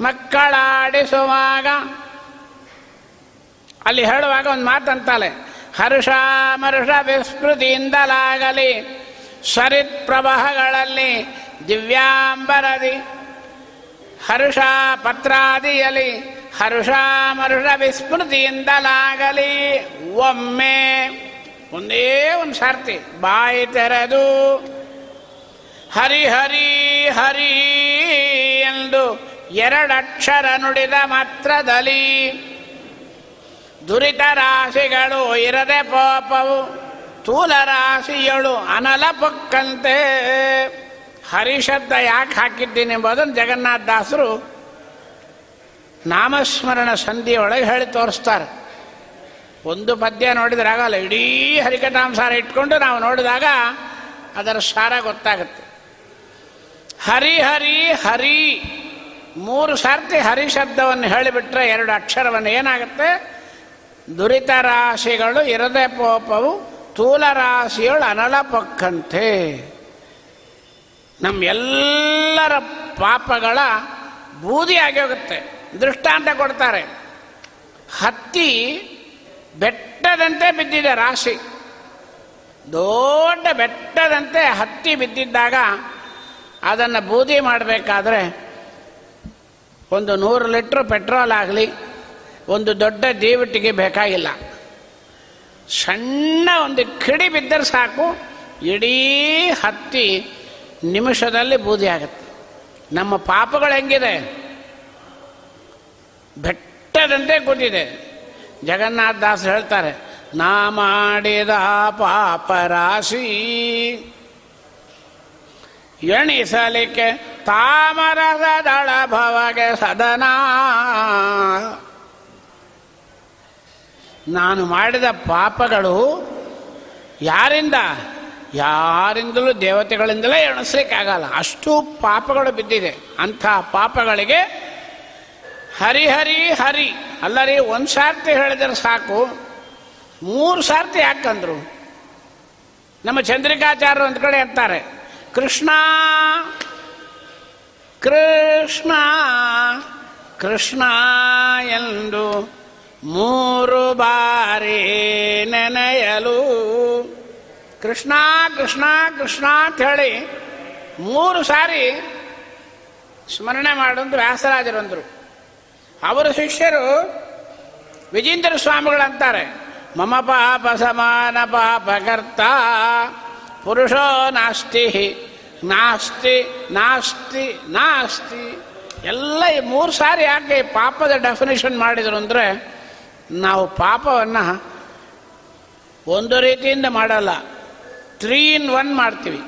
ಮಕ್ಕಳಾಡಿಸುವಾಗ. ಅಲ್ಲಿ ಹೇಳುವಾಗ ಒಂದು ಮಾತಂತಾಳೆ, ಹರ್ಷ ಮರುಷ ವಿಸ್ಮೃತಿಯಿಂದಲಾಗಲಿ ಸರಿತ್ ಪ್ರವಾಹಗಳಲ್ಲಿ ದಿವ್ಯಾಂಬರದಿ. ಹರ್ಷ ಪತ್ರಾದಿಯಲಿ ಹರ್ಷಾಮರ್ಷ ಮರುಷ ವಿಸ್ಮೃತಿಯಿಂದಲಾಗಲಿ, ಒಮ್ಮೆ. ಒಂದೇ ಒಂದು ಸಾರ್ತಿ, ಬಾಯಿ ತೆರೆದು, ಹರಿ ಹರಿ ಹರಿ ಎಂದು ಎರಡಕ್ಷರ ನುಡಿದ ಮಾತ್ರದಲ್ಲಿ ದುರಿತ ರಾಶಿಗಳು ಇರದೆ ಪಾಪವು ತೂಲ ರಾಶಿಯಳು ಅನಲ ಪಕ್ಕಂತೆ. ಹರಿಶಬ್ದ ಯಾಕೆ ಹಾಕಿದ್ದೀನಿ ಎಂಬುದನ್ನು ಜಗನ್ನಾಥ ದಾಸರು ನಾಮಸ್ಮರಣ ಸಂಧಿಯೊಳಗೆ ಹೇಳಿ ತೋರಿಸ್ತಾರೆ. ಒಂದು ಪದ್ಯ ನೋಡಿದ್ರೆ ಆಗಲ್ಲ, ಇಡೀ ಹರಿಕಥಾಂಸಾರ ಇಟ್ಕೊಂಡು ನಾವು ನೋಡಿದಾಗ ಅದರ ಸಾರ ಗೊತ್ತಾಗುತ್ತೆ. ಹರಿ ಹರಿ ಹರಿ ಮೂರು ಸಾರ್ತಿ ಹರಿಶಬ್ದವನ್ನು ಹೇಳಿಬಿಟ್ರೆ ಎರಡು ಅಕ್ಷರವನ್ನು ಏನಾಗುತ್ತೆ? ದುರಿತ ರಾಶಿಗಳು ಇರದೆ ಪೋಪವು ತೂಲ ರಾಶಿಗಳು ಅನಲ ಪಕ್ಕಂತೆ. ನಮ್ಮೆಲ್ಲರ ಪಾಪಗಳ ಬೂದಿ ಹೋಗುತ್ತೆ ದೃಷ್ಟಾಂತ ಕೊಡ್ತಾರೆ. ಹತ್ತಿ ಬೆಟ್ಟದಂತೆ ಬಿದ್ದಿದೆ ರಾಶಿ. ದೊಡ್ಡ ಬೆಟ್ಟದಂತೆ ಹತ್ತಿ ಬಿದ್ದಿದ್ದಾಗ ಅದನ್ನು ಬೂದಿ ಮಾಡಬೇಕಾದ್ರೆ ಒಂದು ನೂರು ಲೀಟ್ರ್ ಪೆಟ್ರೋಲ್ ಆಗಲಿ, ಒಂದು ದೊಡ್ಡ ದೇವಟಿಗೆ ಬೇಕಾಗಿಲ್ಲ. ಸಣ್ಣ ಒಂದು ಕಿಡಿ ಬಿದ್ದರೆ ಸಾಕು, ಇಡೀ ಹತ್ತಿ ನಿಮಿಷದಲ್ಲಿ ಬೂದಿ ಆಗುತ್ತೆ. ನಮ್ಮ ಪಾಪಗಳು ಹೆಂಗಿದೆ? ಬೆಟ್ಟದಂತೆ ಕೂತಿದೆ. ಜಗನ್ನಾಥ ದಾಸ್ ಹೇಳ್ತಾರೆ, ನಾ ಮಾಡಿದ ಪಾಪ ರಾಶಿ. ಎಣಿಸಲಿಕ್ಕೆ ತಾಮರದ ದಳ ಭವಗೆ ಸದನ. ನಾನು ಮಾಡಿದ ಪಾಪಗಳು ಯಾರಿಂದ? ಯಾರಿಂದಲೂ ದೇವತೆಗಳಿಂದಲೇ ಎಣಿಸ್ಲಿಕ್ಕಾಗಲ್ಲ. ಅಷ್ಟು ಪಾಪಗಳು ಬಿದ್ದಿದೆ. ಅಂಥ ಪಾಪಗಳಿಗೆ ಹರಿ ಹರಿ ಹರಿ. ಅಲ್ಲರಿ, ಒಂದು ಸಾರ್ತಿ ಹೇಳಿದ್ರೆ ಸಾಕು. ಮೂರು ಸಾರ್ತಿ ಯಾಕಂದ್ರು? ನಮ್ಮ ಚಂದ್ರಿಕಾಚಾರ್ಯರು ಒಂದು ಕಡೆ ಅಂತಾರೆ. ಕೃಷ್ಣ ಕೃಷ್ಣ ಕೃಷ್ಣ ಎಂದು ಮೂರು ಬಾರಿ ನೆನೆಯಲು ಕೃಷ್ಣ ಕೃಷ್ಣ ಕೃಷ್ಣ ಅಂತ ಹೇಳಿ ಮೂರು ಸಾರಿ ಸ್ಮರಣೆ ಮಾಡಂದು ವ್ಯಾಸರಾಜರಂದರು ಅವರ ಶಿಷ್ಯರು ವಿಜೇಂದ್ರ ಸ್ವಾಮಿಗಳಂತಾರೆ. ಮಮ ಪಾಪ ಸಮಾನ ಪಾಪಕರ್ತ ಪುರುಷೋ ನಾಸ್ತಿ ನಾಸ್ತಿ ನಾಸ್ತಿ ನಾಸ್ತಿ. ಎಲ್ಲ ಈ ಮೂರು ಸಾರಿ ಯಾಕೆ ಈ ಪಾಪದ ಡೆಫಿನೇಷನ್ ಮಾಡಿದರು ಅಂದರೆ, ನಾವು ಪಾಪವನ್ನು ಒಂದು ರೀತಿಯಿಂದ ಮಾಡಲ್ಲ. ತ್ರೀ ಇನ್ ಒನ್ ಮಾಡ್ತೀವಿ.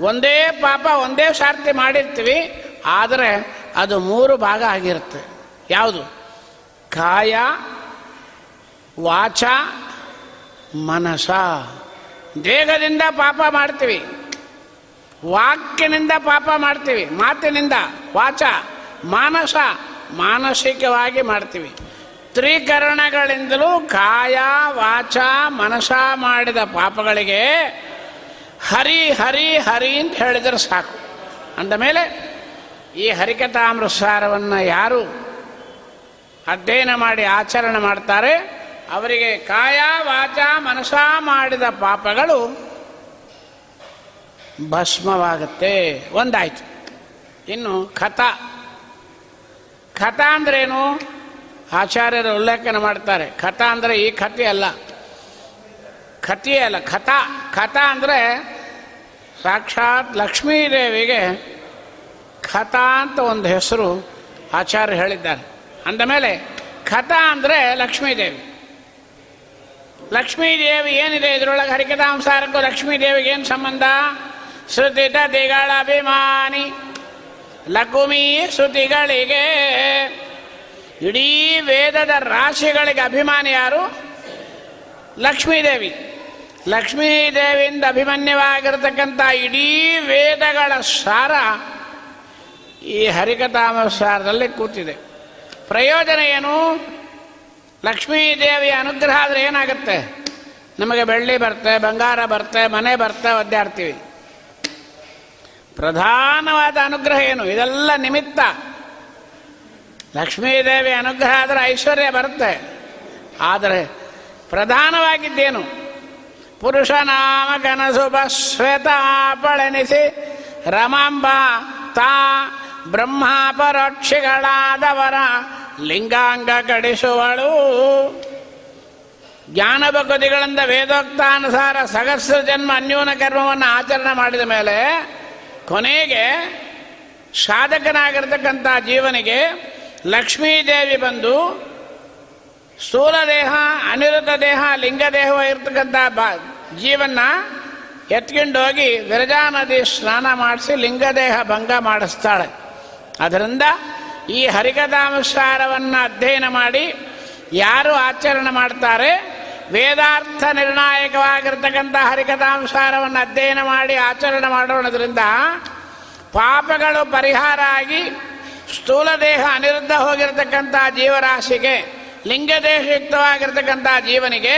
ಒಂದೇ ಪಾಪ, ಒಂದೇ ಸಾರ್ತಿ ಮಾಡಿರ್ತೀವಿ, ಆದರೆ ಅದು ಮೂರು ಭಾಗ ಆಗಿರುತ್ತೆ. ಯಾವುದು? ಕಾಯ, ವಾಚ, ಮನಸ. ದೇಹದಿಂದ ಪಾಪ ಮಾಡ್ತೀವಿ. ವಾಕ್ಯನಿಂದ ಪಾಪ ಮಾಡ್ತೀವಿ. ಮಾತಿನಿಂದ, ವಾಚ, ಮಾನಸ, ಮಾನಸಿಕವಾಗಿ ಮಾಡ್ತೀವಿ. ತ್ರಿಕರಣಗಳಿಂದಲೂ ಕಾಯ, ವಾಚ, ಮನಸ ಮಾಡಿದ ಪಾಪಗಳಿಗೆ ಹರಿ ಹರಿ ಹರಿ ಅಂತ ಹೇಳಿದರೆ ಸಾಕು. ಅಂದ ಮೇಲೆ ಈ ಹರಿಕಥಾಮೃತಸಾರವನ್ನು ಯಾರು ಅಧ್ಯಯನ ಮಾಡಿ ಆಚರಣೆ ಮಾಡ್ತಾರೆ? ಅವರಿಗೆ ಕಾಯ ವಾಚ ಮನಸ ಮಾಡಿದ ಪಾಪಗಳು ಭಸ್ಮವಾಗುತ್ತೆ. ಒಂದಾಯ್ತು. ಇನ್ನು ಕಥ. ಕಥ ಅಂದ್ರೇನು? ಆಚಾರ್ಯರು ಉಲ್ಲೇಖನ ಮಾಡ್ತಾರೆ. ಕಥ ಅಂದರೆ ಈ ಕಥೆ ಅಲ್ಲ. ಕಥೆ ಅಲ್ಲ. ಕಥಾ. ಕಥಾ ಅಂದರೆ ಸಾಕ್ಷಾತ್ ಲಕ್ಷ್ಮೀದೇವಿಗೆ ಕಥಾ ಅಂತ ಒಂದು ಹೆಸರು ಆಚಾರ್ಯ ಹೇಳಿದ್ದಾರೆ. ಅಂದಮೇಲೆ ಕಥಾ ಅಂದರೆ ಲಕ್ಷ್ಮೀದೇವಿ. ಲಕ್ಷ್ಮೀದೇವಿ ಏನಿದೆ ಇದರೊಳಗೆ? ಹರಿಕಥಾಂಸಾರಕ್ಕೂ ಲಕ್ಷ್ಮೀದೇವಿಗೆ ಏನು ಸಂಬಂಧ? ಶ್ರುತಿತ ದಿಗಳ ಅಭಿಮಾನಿ ಲಕುಮಿ ಶ್ರುತಿಗಳಿಗೆ ಇಡೀ ವೇದದ ರಾಶಿಗಳಿಗೆ ಅಭಿಮಾನಿ ಯಾರು? ಲಕ್ಷ್ಮೀದೇವಿ. ಲಕ್ಷ್ಮೀದೇವಿಯಿಂದ ಅಭಿಮನ್ಯವಾಗಿರತಕ್ಕಂಥ ಇಡೀ ವೇದಗಳ ಸಾರ ಈ ಹರಿಕಥಾಮಸಾರದಲ್ಲಿ ಕೂತಿದೆ. ಪ್ರಯೋಜನ ಏನು? ಲಕ್ಷ್ಮೀದೇವಿಯ ಅನುಗ್ರಹ ಆದರೆ ಏನಾಗುತ್ತೆ? ನಮಗೆ ಬೆಳ್ಳಿ ಬರ್ತೆ, ಬಂಗಾರ ಬರ್ತೆ, ಮನೆ ಬರ್ತೆ ಒದ್ದಾಡ್ತೀವಿ ಪ್ರಧಾನವಾದ ಅನುಗ್ರಹ ಏನು? ಇದೆಲ್ಲ ನಿಮಿತ್ತ. ಲಕ್ಷ್ಮೀದೇವಿ ಅನುಗ್ರಹ ಆದರೆ ಐಶ್ವರ್ಯ ಬರುತ್ತೆ. ಆದರೆ ಪ್ರಧಾನವಾಗಿದ್ದೇನು? ಪುರುಷನಾಮ ನಾಮ ಶ್ವೇತ ಪಳನಿಸಿ ರಮಾಂಬ ತಾ ಬ್ರಹ್ಮ ಪರೋಕ್ಷಿಗಳಾದವರ ಲಿಂಗಾಂಗ ಕಡಿಸುವಳು. ಜ್ಞಾನ ಭಗವತಿಗಳಿಂದ ವೇದೋಕ್ತಾನುಸಾರ ಸಹಸ್ರ ಜನ್ಮ ಅನ್ಯೂನ ಕರ್ಮವನ್ನು ಆಚರಣೆ ಮಾಡಿದ ಮೇಲೆ ಕೊನೆಗೆ ಸಾಧಕನಾಗಿರ್ತಕ್ಕಂಥ ಜೀವನಿಗೆ ಲಕ್ಷ್ಮೀದೇವಿ ಬಂದು ಸ್ಥೂಲ ದೇಹ, ಅನಿರುದ್ಧ ದೇಹ, ಲಿಂಗ ದೇಹವಾಗಿರ್ತಕ್ಕಂಥ ಬಾ ಜೀವನ್ನ ಎತ್ಕೊಂಡೋಗಿ ವಿರಜಾ ನದಿ ಸ್ನಾನ ಮಾಡಿಸಿ ಲಿಂಗದೇಹ ಭಂಗ ಮಾಡಿಸ್ತಾಳೆ. ಅದರಿಂದ ಈ ಹರಿಕಥಾನುಸಾರವನ್ನು ಅಧ್ಯಯನ ಮಾಡಿ ಯಾರು ಆಚರಣೆ ಮಾಡ್ತಾರೆ, ವೇದಾರ್ಥ ನಿರ್ಣಾಯಕವಾಗಿರ್ತಕ್ಕಂಥ ಹರಿಕಥಾನುಸಾರವನ್ನು ಅಧ್ಯಯನ ಮಾಡಿ ಆಚರಣೆ ಮಾಡೋಣದ್ರಿಂದ ಪಾಪಗಳು ಪರಿಹಾರ ಆಗಿ ಸ್ಥೂಲ ದೇಹ ಅನಿರುದ್ಧ ಹೋಗಿರತಕ್ಕಂಥ ಜೀವರಾಶಿಗೆ ಲಿಂಗದೇಹಯುಕ್ತವಾಗಿರ್ತಕ್ಕಂಥ ಜೀವನಿಗೆ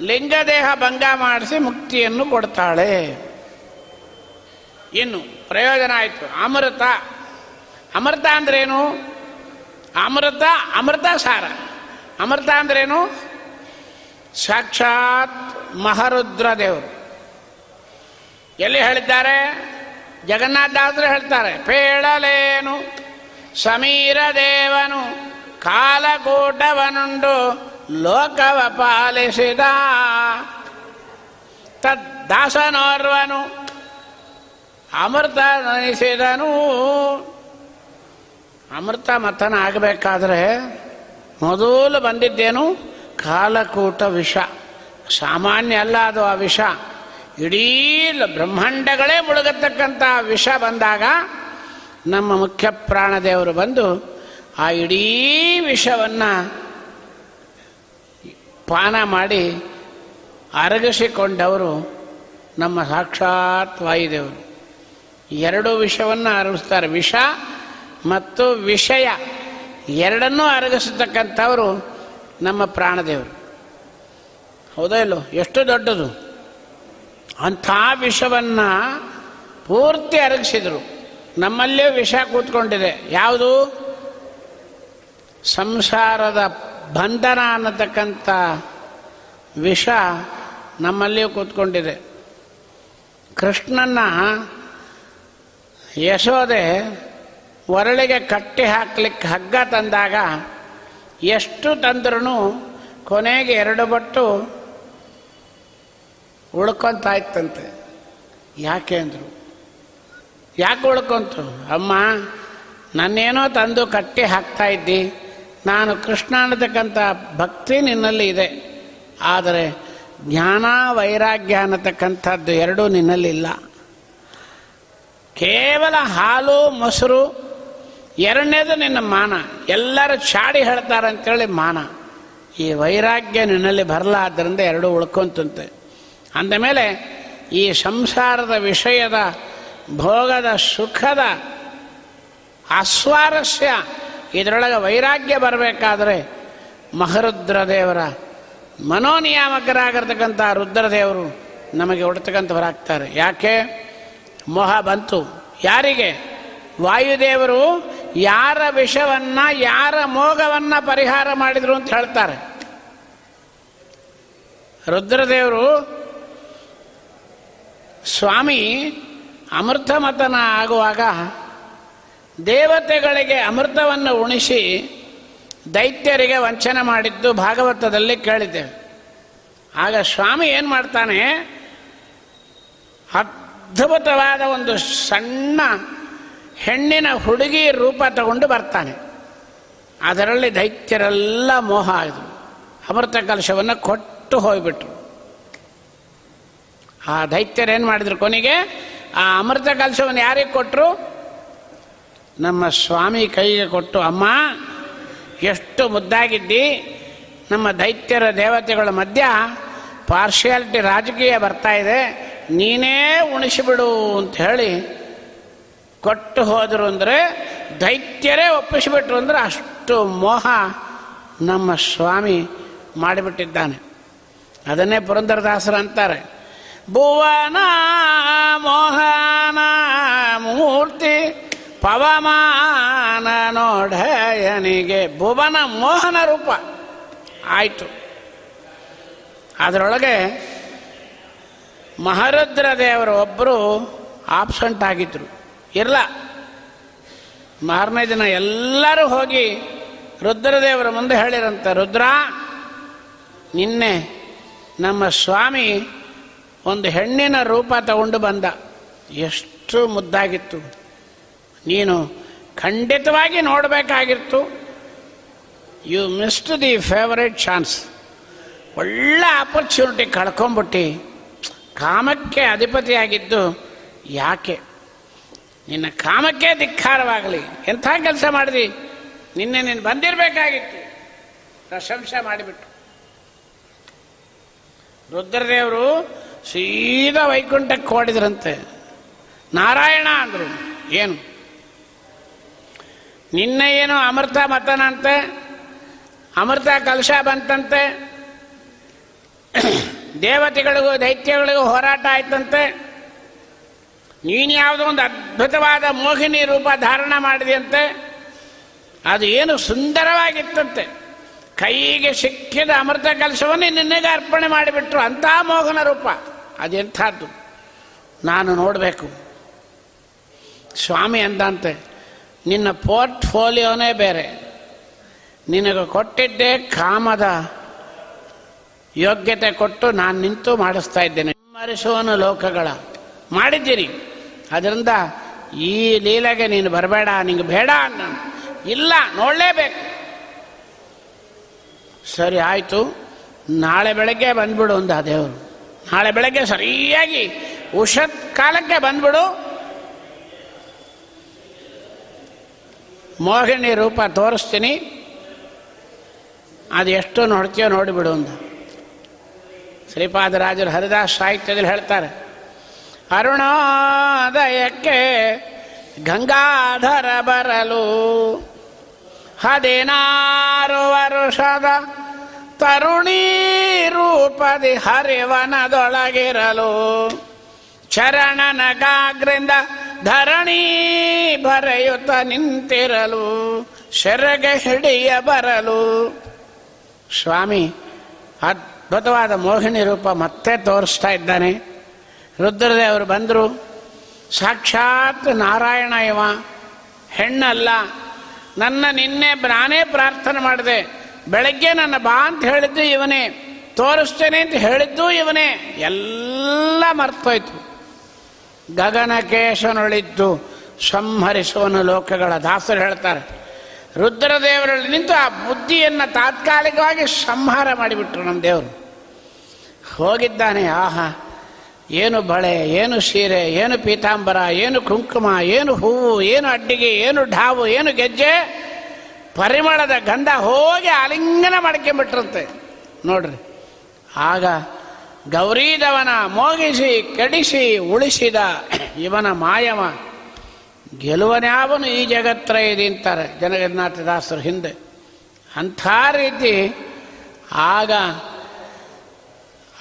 ಲಿಂಗದೇಹ ಭಂಗ ಮಾಡಿಸಿ ಮುಕ್ತಿಯನ್ನು ಕೊಡ್ತಾಳೆ. ಇನ್ನು ಪ್ರಯೋಜನ ಆಯಿತು. ಅಮೃತ. ಅಮೃತ ಅಂದ್ರೇನು? ಅಮೃತ ಅಮೃತ ಸಾರ. ಅಮೃತ ಅಂದ್ರೇನು? ಸಾಕ್ಷಾತ್ ಮಹರುದ್ರ ದೇವರು. ಎಲ್ಲಿ ಹೇಳಿದ್ದಾರೆ? ಜಗನ್ನಾಥದಾಸರು ಹೇಳ್ತಾರೆ, ಪೇಳಲೇನು, ಸಮೀರ ದೇವನು, ಕಾಲಕೂಟವನುಂಡು ಲೋಕವ ಪಾಲಿಸಿದ. ತದ್ದಾಸನೋರ್ವನು ಅಮೃತ ನನಿಸಿದನು. ಅಮೃತ ಮಥನ ಆಗಬೇಕಾದ್ರೆ ಮೊದಲು ಬಂದಿದ್ದೇನು ಕಾಲಕೂಟ ವಿಷ. ಸಾಮಾನ್ಯ ಅಲ್ಲ ಅದು ಆ ವಿಷ. ಇಡೀ ಬ್ರಹ್ಮಾಂಡಗಳೇ ಮುಳುಗತಕ್ಕಂಥ ವಿಷ ಬಂದಾಗ ನಮ್ಮ ಮುಖ್ಯ ಪ್ರಾಣದೇವರು ಬಂದು ಆ ಇಡೀ ವಿಷವನ್ನು ಪಾನ ಮಾಡಿ ಅರಗಿಸಿಕೊಂಡವರು ನಮ್ಮ ಸಾಕ್ಷಾತ್ ವಾಯುದೇವರು. ಎರಡು ವಿಷವನ್ನು ಅರಗಿಸ್ತಾರೆ. ವಿಷ ಮತ್ತು ವಿಷಯ ಎರಡನ್ನೂ ಅರಗಿಸತಕ್ಕಂಥವರು ನಮ್ಮ ಪ್ರಾಣದೇವರು. ಹೌದಾ ಇಲ್ಲೋ? ಎಷ್ಟು ದೊಡ್ಡದು. ಅಂಥ ವಿಷವನ್ನು ಪೂರ್ತಿ ಅರಗಿಸಿದರು. ನಮ್ಮಲ್ಲೇ ವಿಷ ಕೂತ್ಕೊಂಡಿದೆ. ಯಾವುದು? ಸಂಸಾರದ ಬಂಧನ ಅನ್ನತಕ್ಕಂಥ ವಿಷ ನಮ್ಮಲ್ಲಿಯೂ ಕೂತ್ಕೊಂಡಿದೆ. ಕೃಷ್ಣನ ಯಶೋದೆ ಒರಳಿಗೆ ಕಟ್ಟಿ ಹಾಕ್ಲಿಕ್ಕೆ ಹಗ್ಗ ತಂದಾಗ ಎಷ್ಟು ತಂದ್ರೂ ಕೊನೆಗೆ ಎರಡು ಬಟ್ಟು ಉಳ್ಕೊಂತಾಯ್ತಂತೆ. ಯಾಕೆ ಅಂದರು? ಯಾಕೆ ಉಳ್ಕೊಂತು? ಅಮ್ಮ, ನನ್ನೇನೋ ತಂದು ಕಟ್ಟಿ ಹಾಕ್ತಾ ಇದ್ದಿ. ನಾನು ಕೃಷ್ಣ ಅನ್ನತಕ್ಕಂಥ ಭಕ್ತಿ ನಿನ್ನಲ್ಲಿ ಇದೆ. ಆದರೆ ಜ್ಞಾನ ವೈರಾಗ್ಯ ಅನ್ನತಕ್ಕಂಥದ್ದು ಎರಡೂ ನಿನ್ನಲ್ಲಿಲ್ಲ. ಕೇವಲ ಹಾಲು, ಮೊಸರು ಎರಡನೇದು ನಿನ್ನ ಮಾನ. ಎಲ್ಲರೂ ಚಾಡಿ ಹೇಳ್ತಾರೆ ಅಂತೇಳಿ ಮಾನ. ಈ ವೈರಾಗ್ಯ ನಿನ್ನಲ್ಲಿ ಬರಲಾದ್ರಿಂದ ಆದ್ದರಿಂದ ಎರಡೂ ಉಳ್ಕೊಂತಂತೆ. ಅಂದಮೇಲೆ ಈ ಸಂಸಾರದ ವಿಷಯದ ಭೋಗದ ಸುಖದ ಅಸ್ವಾರಸ್ಯ ಇದರೊಳಗೆ ವೈರಾಗ್ಯ ಬರಬೇಕಾದ್ರೆ ಮಹರುದ್ರ ದೇವರ ಮನೋನಿಯಾಮಕರಾಗಿರ್ತಕ್ಕಂಥ ರುದ್ರದೇವರು ನಮಗೆ ಹೊಡ್ತಕ್ಕಂಥವರಾಗ್ತಾರೆ ಯಾಕೆ? ಮೋಹ ಬಂತು. ಯಾರಿಗೆ? ವಾಯುದೇವರು ಯಾರ ವಿಷವನ್ನ, ಯಾರ ಮೋಗವನ್ನ ಪರಿಹಾರ ಮಾಡಿದ್ರು ಅಂತ ಹೇಳ್ತಾರೆ. ರುದ್ರದೇವರು, ಸ್ವಾಮಿ, ಅಮೃತಮತನ ಆಗುವಾಗ ದೇವತೆಗಳಿಗೆ ಅಮೃತವನ್ನು ಉಣಿಸಿ ದೈತ್ಯರಿಗೆ ವಂಚನೆ ಮಾಡಿದ್ದು ಭಾಗವತದಲ್ಲಿ ಕೇಳಿದ್ದೇವೆ. ಆಗ ಸ್ವಾಮಿ ಏನು ಮಾಡ್ತಾನೆ? ಅದ್ಭುತವಾದ ಒಂದು ಸಣ್ಣ ಹೆಣ್ಣಿನ ಹುಡುಗಿ ರೂಪ ತಗೊಂಡು ಬರ್ತಾನೆ. ಅದರಲ್ಲಿ ದೈತ್ಯರೆಲ್ಲ ಮೋಹ ಆಯಿತು. ಅಮೃತ ಕಲಶವನ್ನು ಕೊಟ್ಟು ಹೋಗ್ಬಿಟ್ರು. ಆ ದೈತ್ಯರೇನು ಮಾಡಿದ್ರು ಕೊನೆಗೆ? ಆ ಅಮೃತ ಕಲಶವನ್ನು ಯಾರಿಗೆ ಕೊಟ್ಟರು ನಮ್ಮ ಸ್ವಾಮಿ ಕೈಗೆ ಕೊಟ್ಟು, ಅಮ್ಮ, ಎಷ್ಟು ಮುದ್ದಾಗಿದ್ದಿ. ನಮ್ಮ ದೈತ್ಯರ ದೇವತೆಗಳ ಮಧ್ಯ ಪಾರ್ಶಿಯಾಲಿಟಿ ರಾಜಕೀಯ ಬರ್ತಾ ಇದೆ. ನೀನೇ ಉಣಿಸಿಬಿಡು, ಅಂತ ಹೇಳಿ ಕೊಟ್ಟು ಹೋದರು ಅಂದರೆ ದೈತ್ಯರೇ ಒಪ್ಪಿಸಿಬಿಟ್ರು ಅಂದರೆ ಅಷ್ಟು ಮೋಹ ನಮ್ಮ ಸ್ವಾಮಿ ಮಾಡಿಬಿಟ್ಟಿದ್ದಾನೆ. ಅದನ್ನೇ ಪುರಂದರದಾಸರು ಅಂತಾರೆ. ಭುವನ ಮೋಹನ ಮೂರ್ತಿ ಪವಮಾನ ನೋಡಯನಿಗೆ ಭುವನ ಮೋಹನ ರೂಪ. ಆಯಿತು. ಅದರೊಳಗೆ ಮಹರುದ್ರ ದೇವರು ಒಬ್ಬರು ಆಬ್ಸೆಂಟ್ ಆಗಿದ್ರು. ಇರಲ್ಲ ಮಾರನೇ ದಿನ ಎಲ್ಲರೂ ಹೋಗಿ ರುದ್ರದೇವರ ಮುಂದೆ ಹೇಳಿರಂತೆ, ರುದ್ರ, ನಿನ್ನೆ ನಮ್ಮ ಸ್ವಾಮಿ ಒಂದು ಹೆಣ್ಣಿನ ರೂಪ ತಗೊಂಡು ಬಂದ. ಎಷ್ಟು ಮುದ್ದಾಗಿತ್ತು. ನೀನು ಖಂಡಿತವಾಗಿ ನೋಡಬೇಕಾಗಿತ್ತು. You missed the favourite chance ಒಳ್ಳೆ ಆಪರ್ಚುನಿಟಿ ಕಳ್ಕೊಂಬಿಟ್ಟು. ಕಾಮಕ್ಕೆ ಅಧಿಪತಿಯಾಗಿದ್ದು ಯಾಕೆ? ನಿನ್ನ ಕಾಮಕ್ಕೆ ಧಿಕ್ಕಾರವಾಗಲಿ. ಎಂಥ ಕೆಲಸ ಮಾಡಿದಿ? ನಿನ್ನೆ ನೀನು ಬಂದಿರಬೇಕಾಗಿತ್ತು. ಪ್ರಶಂಸೆ ಮಾಡಿಬಿಟ್ಟು ರುದ್ರದೇವರು ಸೀದಾ ವೈಕುಂಠಕ್ಕೆ ಓಡಿದ್ರಂತೆ. ನಾರಾಯಣ ಅಂದರು. ಏನು? ನಿನ್ನೆ ಏನು ಅಮೃತ ಮತನಂತೆ. ಅಮೃತ ಕಲಶ ಬಂತಂತೆ. ದೇವತೆಗಳಿಗೂ ದೈತ್ಯಗಳಿಗೂ ಹೋರಾಟ ಆಯ್ತಂತೆ. ನೀನು ಯಾವುದೋ ಒಂದು ಅದ್ಭುತವಾದ ಮೋಹಿನಿ ರೂಪ ಧಾರಣ ಮಾಡಿದೆಯಂತೆ ಅದು ಏನು ಸುಂದರವಾಗಿತ್ತಂತೆ. ಕೈಗೆ ಸಿಕ್ಕಿದ ಅಮೃತ ಕಲಶವನ್ನೇ ನಿನ್ನೆಗೆ ಅರ್ಪಣೆ ಮಾಡಿಬಿಟ್ರು ಅಂಥ ಮೋಹನ ರೂಪ. ಅದೆಂಥದ್ದು? ನಾನು ನೋಡಬೇಕು. ಸ್ವಾಮಿ ಅಂದಂತೆ, ನಿನ್ನ ಪೋರ್ಟ್ಫೋಲಿಯೋನೇ ಬೇರೆ. ನಿನಗೆ ಕೊಟ್ಟಿದ್ದೇ ಕಾಮದ ಯೋಗ್ಯತೆ ಕೊಟ್ಟು ನಾನು ನಿಂತು ಮಾಡಿಸ್ತಾ ಇದ್ದೇನೆ. ಮರೆಸುವನು ಲೋಕಗಳ. ಮಾಡಿದ್ದೀರಿ. ಅದರಿಂದ ಈ ಲೀಲೆಗೆ ನೀನು ಬರಬೇಡ, ನಿಂಗೆ ಬೇಡ ಅನ್ನೋ ಇಲ್ಲ, ನೋಡಲೇಬೇಕು. ಸರಿ, ಆಯಿತು. ನಾಳೆ ಬೆಳಗ್ಗೆ ಬಂದ್ಬಿಡು ಅಂದ ದೇವರು. ನಾಳೆ ಬೆಳಗ್ಗೆ ಸರಿಯಾಗಿ ಉಷತ್ ಕಾಲಕ್ಕೆ ಬಂದ್ಬಿಡು. ಮೋಹಿನಿ ರೂಪ ತೋರಿಸ್ತೀನಿ. ಅದು ಎಷ್ಟು ನೋಡ್ತೀಯೋ ನೋಡಿಬಿಡು ಅಂದ. ಶ್ರೀಪಾದರಾಜರು ಹರಿದಾಸ್ ಸಾಹಿತ್ಯದಲ್ಲಿ ಹೇಳ್ತಾರೆ ಅರುಣೋದಯಕ್ಕೆ ಗಂಗಾಧರ ಬರಲು. ಹದಿನಾರು ವರುಷದ ತರುಣಿ ರೂಪದಿ ಹರಿವನದೊಳಗಿರಲು. ಚರಣನಗಾಗ್ರಿಂದ ಧರಣಿ ಬರೆಯುತ್ತ ನಿಂತಿರಲು. ಶರಗೆ ಹಿಡಿಯ ಬರಲು. ಸ್ವಾಮಿ, ಅದ್ಭುತವಾದ ಮೋಹಿನಿ ರೂಪ ಮತ್ತೆ ತೋರಿಸ್ತಾ ಇದ್ದಾನೆ. ರುದ್ರದೇವರು ಬಂದರು, ಸಾಕ್ಷಾತ್ ನಾರಾಯಣ ಇವ, ಹೆಣ್ಣಲ್ಲ. ನನ್ನ ನಿನ್ನೆ ನಾನೇ ಪ್ರಾರ್ಥನೆ ಮಾಡಿದೆ. ಬೆಳಗ್ಗೆ ನನ್ನ ಬಾ ಅಂತ ಹೇಳಿದ್ದು ಇವನೇ. ತೋರಿಸ್ತೇನೆ ಅಂತ ಹೇಳಿದ್ದು ಇವನೇ. ಎಲ್ಲ ಮರ್ತೋಯ್ತು. ಗಗನಕೇಶನೊಳಿದ್ದು ಸಂಹರಿಸುವನು ಲೋಕಗಳ ದಾಸರು ಹೇಳ್ತಾರೆ. ರುದ್ರದೇವರಲ್ಲಿ ನಿಂತು ಆ ಬುದ್ಧಿಯನ್ನು ತಾತ್ಕಾಲಿಕವಾಗಿ ಸಂಹಾರ ಮಾಡಿಬಿಟ್ರು ನಮ್ಮ ದೇವರು. ಹೋಗಿದ್ದಾನೆ, ಆಹಾ. ಏನು ಬಳೆ, ಏನು ಸೀರೆ, ಏನು ಪೀತಾಂಬರ, ಏನು ಕುಂಕುಮ, ಏನು ಹೂವು, ಏನು ಅಡ್ಡಿಗೆ, ಏನು ಢಾವು, ಏನು ಗೆಜ್ಜೆ, ಪರಿಮಳದ ಗಂಧ ಹೋಗಿ ಆಲಿಂಗನ ಮಾಡ್ಕೊಂಬಿಟ್ರಂತೆ ನೋಡ್ರಿ. ಆಗ ಗೌರೀದವನ ಮೋಗಿಸಿ, ಕೆಡಿಸಿ, ಉಳಿಸಿದ ಇವನ ಮಾಯವ ಗೆಲುವನ್ಯಾವನು ಈ ಜಗತ್ರ ಅಂತಾರೆ ಜನಗನ್ನಾಥ ದಾಸರು ಹಿಂದೆ. ಅಂಥ ರೀತಿ ಆಗ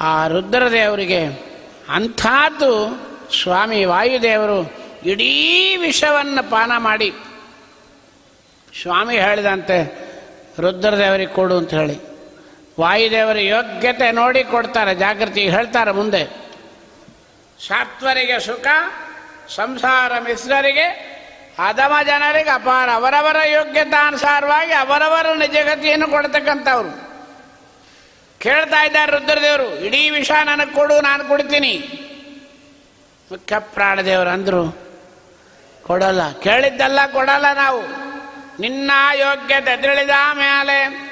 ಆ ರುದ್ರದೇವರಿಗೆ ಅಂಥದ್ದು ಸ್ವಾಮಿ ವಾಯುದೇವರು ಇಡೀ ವಿಷವನ್ನು ಪಾನ ಮಾಡಿ. ಸ್ವಾಮಿ ಹೇಳಿದಂತೆ, ರುದ್ರದೇವರಿಗೆ ಕೊಡು ಅಂತ ಹೇಳಿ. ವಾಯುದೇವರು ಯೋಗ್ಯತೆ ನೋಡಿ ಕೊಡ್ತಾರೆ, ಜಾಗೃತಿ ಹೇಳ್ತಾರೆ ಮುಂದೆ. ಸಾತ್ವರಿಗೆ ಸುಖ, ಸಂಸಾರ ಮಿಶ್ರರಿಗೆ ಅಧಮ ಜನರಿಗೆ ಅಪಾರ, ಅವರವರ ಯೋಗ್ಯತಾನುಸಾರವಾಗಿ ಅವರವರ ನಿಜಗತಿಯನ್ನು ಕೊಡ್ತಕ್ಕಂಥವ್ರು. ಕೇಳ್ತಾ ಇದ್ದಾರೆ ರುದ್ರದೇವರು, ಇಡೀ ವಿಷ ನನಗೆ ಕೊಡು, ನಾನು ಕೊಡ್ತೀನಿ. ಮುಖ್ಯ ಪ್ರಾಣದೇವರು ಅಂದರು, ಕೊಡಲ್ಲ. ಕೇಳಿದ್ದಲ್ಲ ಕೊಡಲ್ಲ ನಾವು. ನಿನ್ನ ಯೋಗ್ಯತೆ ತಿಳಿದ ಮೇಲೆ,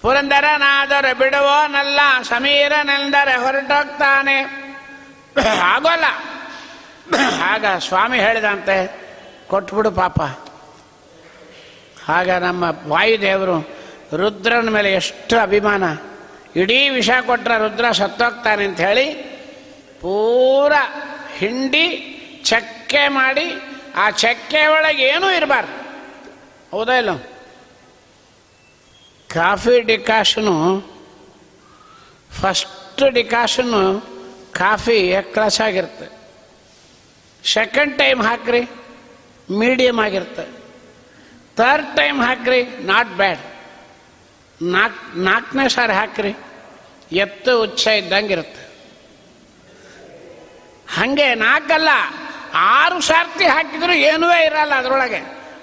ಪುರಂದರನಾದರೆ ಸಮೀರ ಸಮೀರನೆಂದರೆ ಹೊರಟೋಗ್ತಾನೆ. ಆಗೋಲ್ಲ. ಆಗ ಸ್ವಾಮಿ ಹೇಳಿದಂತೆ, ಕೊಟ್ಬಿಡು ಪಾಪ. ಆಗ ನಮ್ಮ ವಾಯುದೇವರು ರುದ್ರನ ಮೇಲೆ ಎಷ್ಟು ಅಭಿಮಾನ. ಇಡೀ ವಿಷ ಕೊಟ್ಟರೆ ರುದ್ರ ಸತ್ತೋಗ್ತಾನೆ ಅಂತ ಹೇಳಿ ಪೂರ ಹಿಂಡಿ ಚಕ್ಕೆ ಮಾಡಿ ಆ ಚಕ್ಕೆ ಒಳಗೆ ಏನೂ ಇರಬಾರ್ದು. ಹೌದಾ ಇಲ್ಲ? Coffee decoction first decoction coffee class ಆಗಿರುತ್ತೆ. ಸೆಕೆಂಡ್ ಟೈಮ್ ಹಾಕ್ರಿ ಮೀಡಿಯಮ್ ಆಗಿರುತ್ತೆ. ಥರ್ಡ್ ಟೈಮ್ ಹಾಕ್ರಿ, ನಾಟ್ ಬ್ಯಾಡ್. ನಾಲ್ಕು ನಾಲ್ಕನೇ ಸಾರಿ ಹಾಕ್ರಿ. ಎತ್ತು ಉಚ್ಚ ಇದ್ದಂಗೆ ಇರುತ್ತೆ. ಹಾಗೆ ನಾಲ್ಕಲ್ಲ ಆರು ಸಾರ್ತಿ ಹಾಕಿದ್ರು ಏನೂ ಇರಲ್ಲ ಅದರೊಳಗೆ.